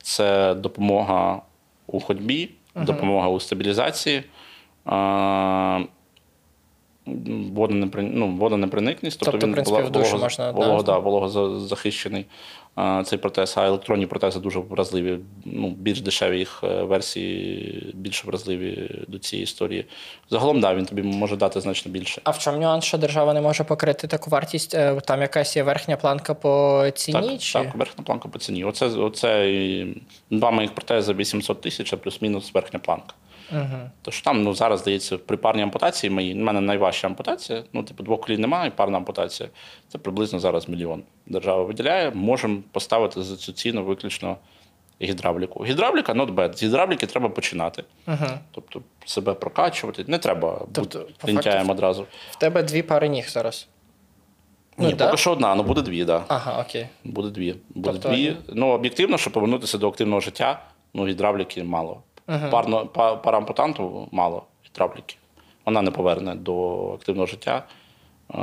це допомога у ходьбі, допомога у стабілізації. Водонепри... ну, водонепроникність, тобто, Тобто, в він принципі, воло- в душу волого- можна, волого, да, вологозахищений а, цей протез, а електронні протези дуже вразливі, ну, більш дешеві їх е, версії, більш вразливі до цієї історії. Загалом, да, він тобі може дати значно більше. А в чому нюанс, що держава не може покрити таку вартість? Е, Там якась є верхня планка по ціні? Так, чи? так, верхня планка по ціні. Оце, оце і два моїх протези 800 тисяч, а плюс-мінус верхня планка. Угу. Тож там ну, зараз, здається, при парній ампутації мої, в мене найважча ампутація, ну, типу, двох колін немає, парна ампутація. Це приблизно зараз мільйон. Держава виділяє, можемо поставити за цю ціну виключно гідравліку. Гідравліка not bad. З гідравліки треба починати. Угу. Тобто себе прокачувати. Не треба Тобто, бути лінтяєм одразу. В тебе дві пари ніг зараз. Ні, Ну, да? що одна, ну буде дві, так. Да. Ага, окей. Буде дві. Буде Тобто- дві. Ну, об'єктивно, щоб повернутися до активного життя, ну, гідравліки мало. Мгм. Парно, па, парампутанту мало гідравліки. Вона не поверне до активного життя. е,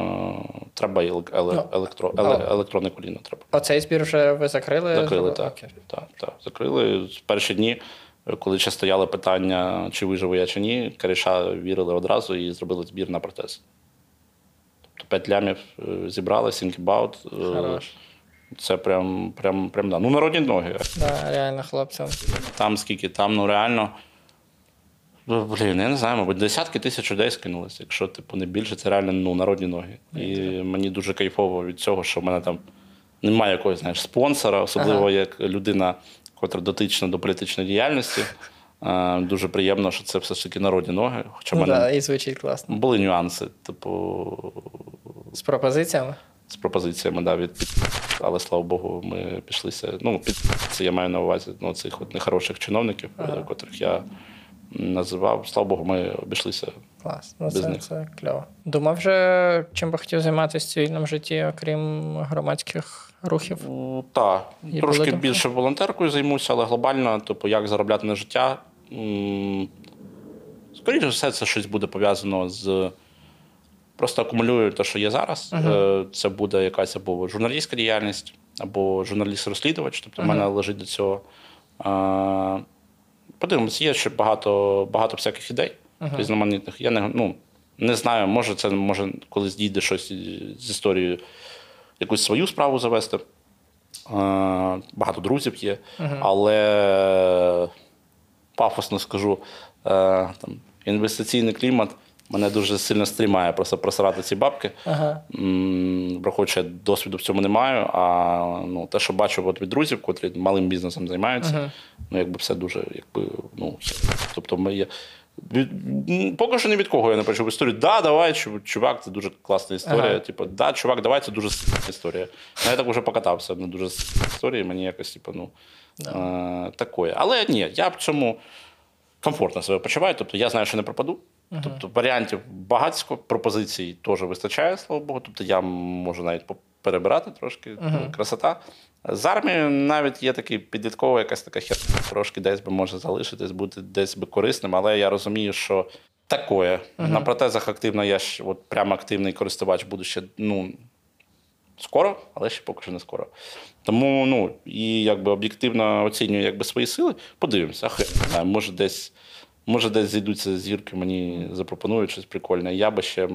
треба Ну, електро, а- електронне коліно. Треба. Оцей збір вже ви закрили? Закрили, Окей. так. так, так. Закрили. В перші дні, коли ще стояло питання, чи виживу я чи ні, коріша вірили одразу і зробили збір на протез. Тобто 5 лямів е, зібрали, Хорош. Це прям, прям, прям да. Ну, народні ноги. Да, реально, хлопцям. Там скільки, там, ну реально. ну, Блін, я не знаю, мабуть, десятки тисяч людей скинулися. Якщо типу не більше, це реально ну, народні ноги. І мені дуже кайфово від цього, що в мене там немає якогось знаєш, спонсора, особливо Ага. як людина, котра дотична до політичної діяльності. Е, Дуже приємно, що це все ж таки народні ноги. Хоча Ну, мене да, і звучить класно. були нюанси, типу, З пропозиціями? З пропозиціями да, від. Але слава Богу, ми пішлися. Ну, під це я маю на увазі ну, цих от нехороших чиновників, Ага. котрих я називав. Слава Богу, ми обійшлися. Клас. Ну, Без це, них. це кльово. Думав вже, чим би хотів займатися в цивільному житті, окрім громадських рухів. Так, трошки думки? більше волонтеркою займуся, але глобально, типу, як заробляти на життя. Скоріше все, це щось буде пов'язано з. Просто акумулюю те, що є зараз. Е, Це буде якась або журналістська діяльність, або журналіст-розслідувач. Тобто в мене лежить до цього. Е, Подивимось, є ще багато, багато всяких ідей різноманітних. Я не, ну, не знаю, може, це може колись дійде щось з історією, якусь свою справу завести. Е, Багато друзів є, але пафосно скажу, там, інвестиційний клімат мене дуже сильно стрімає просто просирати ці бабки. Ага. Враховуючи, я досвіду в цьому не маю. А ну, те, що бачу от від друзів, котрі малим бізнесом займаються, ну якби все дуже, якби, ну, тобто ми є. Від, поки що ні від кого я не почув історію. Да, давай, чувак, це дуже класна історія. Ага. Типу, да, чувак, давай, це дуже сильна історія. Ну, Я так вже покатався на дуже сильній історії, мені якось, типу, ну, е, такое. Але ні, я в цьому комфортно себе почуваю. Тобто я знаю, що не пропаду. Тобто варіантів багатько, пропозицій теж вистачає, слава Богу. Тобто я можу навіть перебирати трошки. Ну, Красота. З армією навіть є такий підліткова якась така хер, трошки десь би може залишитись, бути десь би корисним, але я розумію, що такое. На протезах активно я ж от прямо активний користувач буду ще ну, скоро, але ще поки що не скоро. Тому ну, і якби об'єктивно оцінюю якби, свої сили. Подивимося, знаю, може десь, може десь зійдуться зірки, мені запропонують щось прикольне. Я би ще,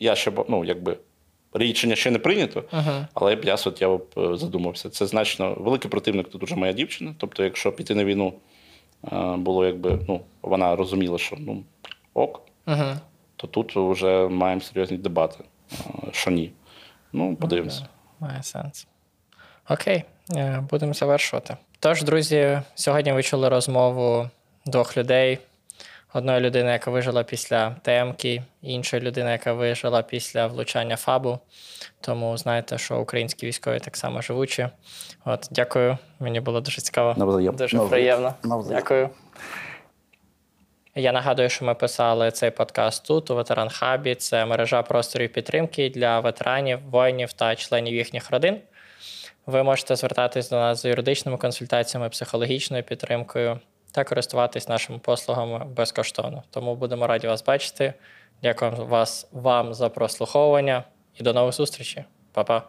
я ще ну, якби. Рішення ще не прийнято, Ага. але б я от я б е, задумався. Це значно великий противник тут уже моя дівчина. Тобто, якщо піти на війну, е, було якби, ну, вона розуміла, що ну ок, Ага. то тут вже маємо серйозні дебати, е, що ні. Ну, подивимося. Має сенс. Окей, будемо завершувати. Тож, друзі, сьогодні ви чули розмову двох людей: одної людини, яка вижила після ТМки, і іншої людини, яка вижила після влучання ФАБу. Тому знаєте, що українські військові так само живучі. От, дякую, мені було дуже цікаво. Навзаєм. Дуже Навзаєм. приємно. Навзаєм. Дякую. Я нагадую, що ми писали цей подкаст тут, у Ветеран Хабі. Це мережа просторів підтримки для ветеранів, воїнів та членів їхніх родин. Ви можете звертатись до нас за юридичними консультаціями, психологічною підтримкою та користуватись нашими послугами безкоштовно. Тому будемо раді вас бачити. Дякую вас, вам за прослуховування і до нових зустрічей. Па-па.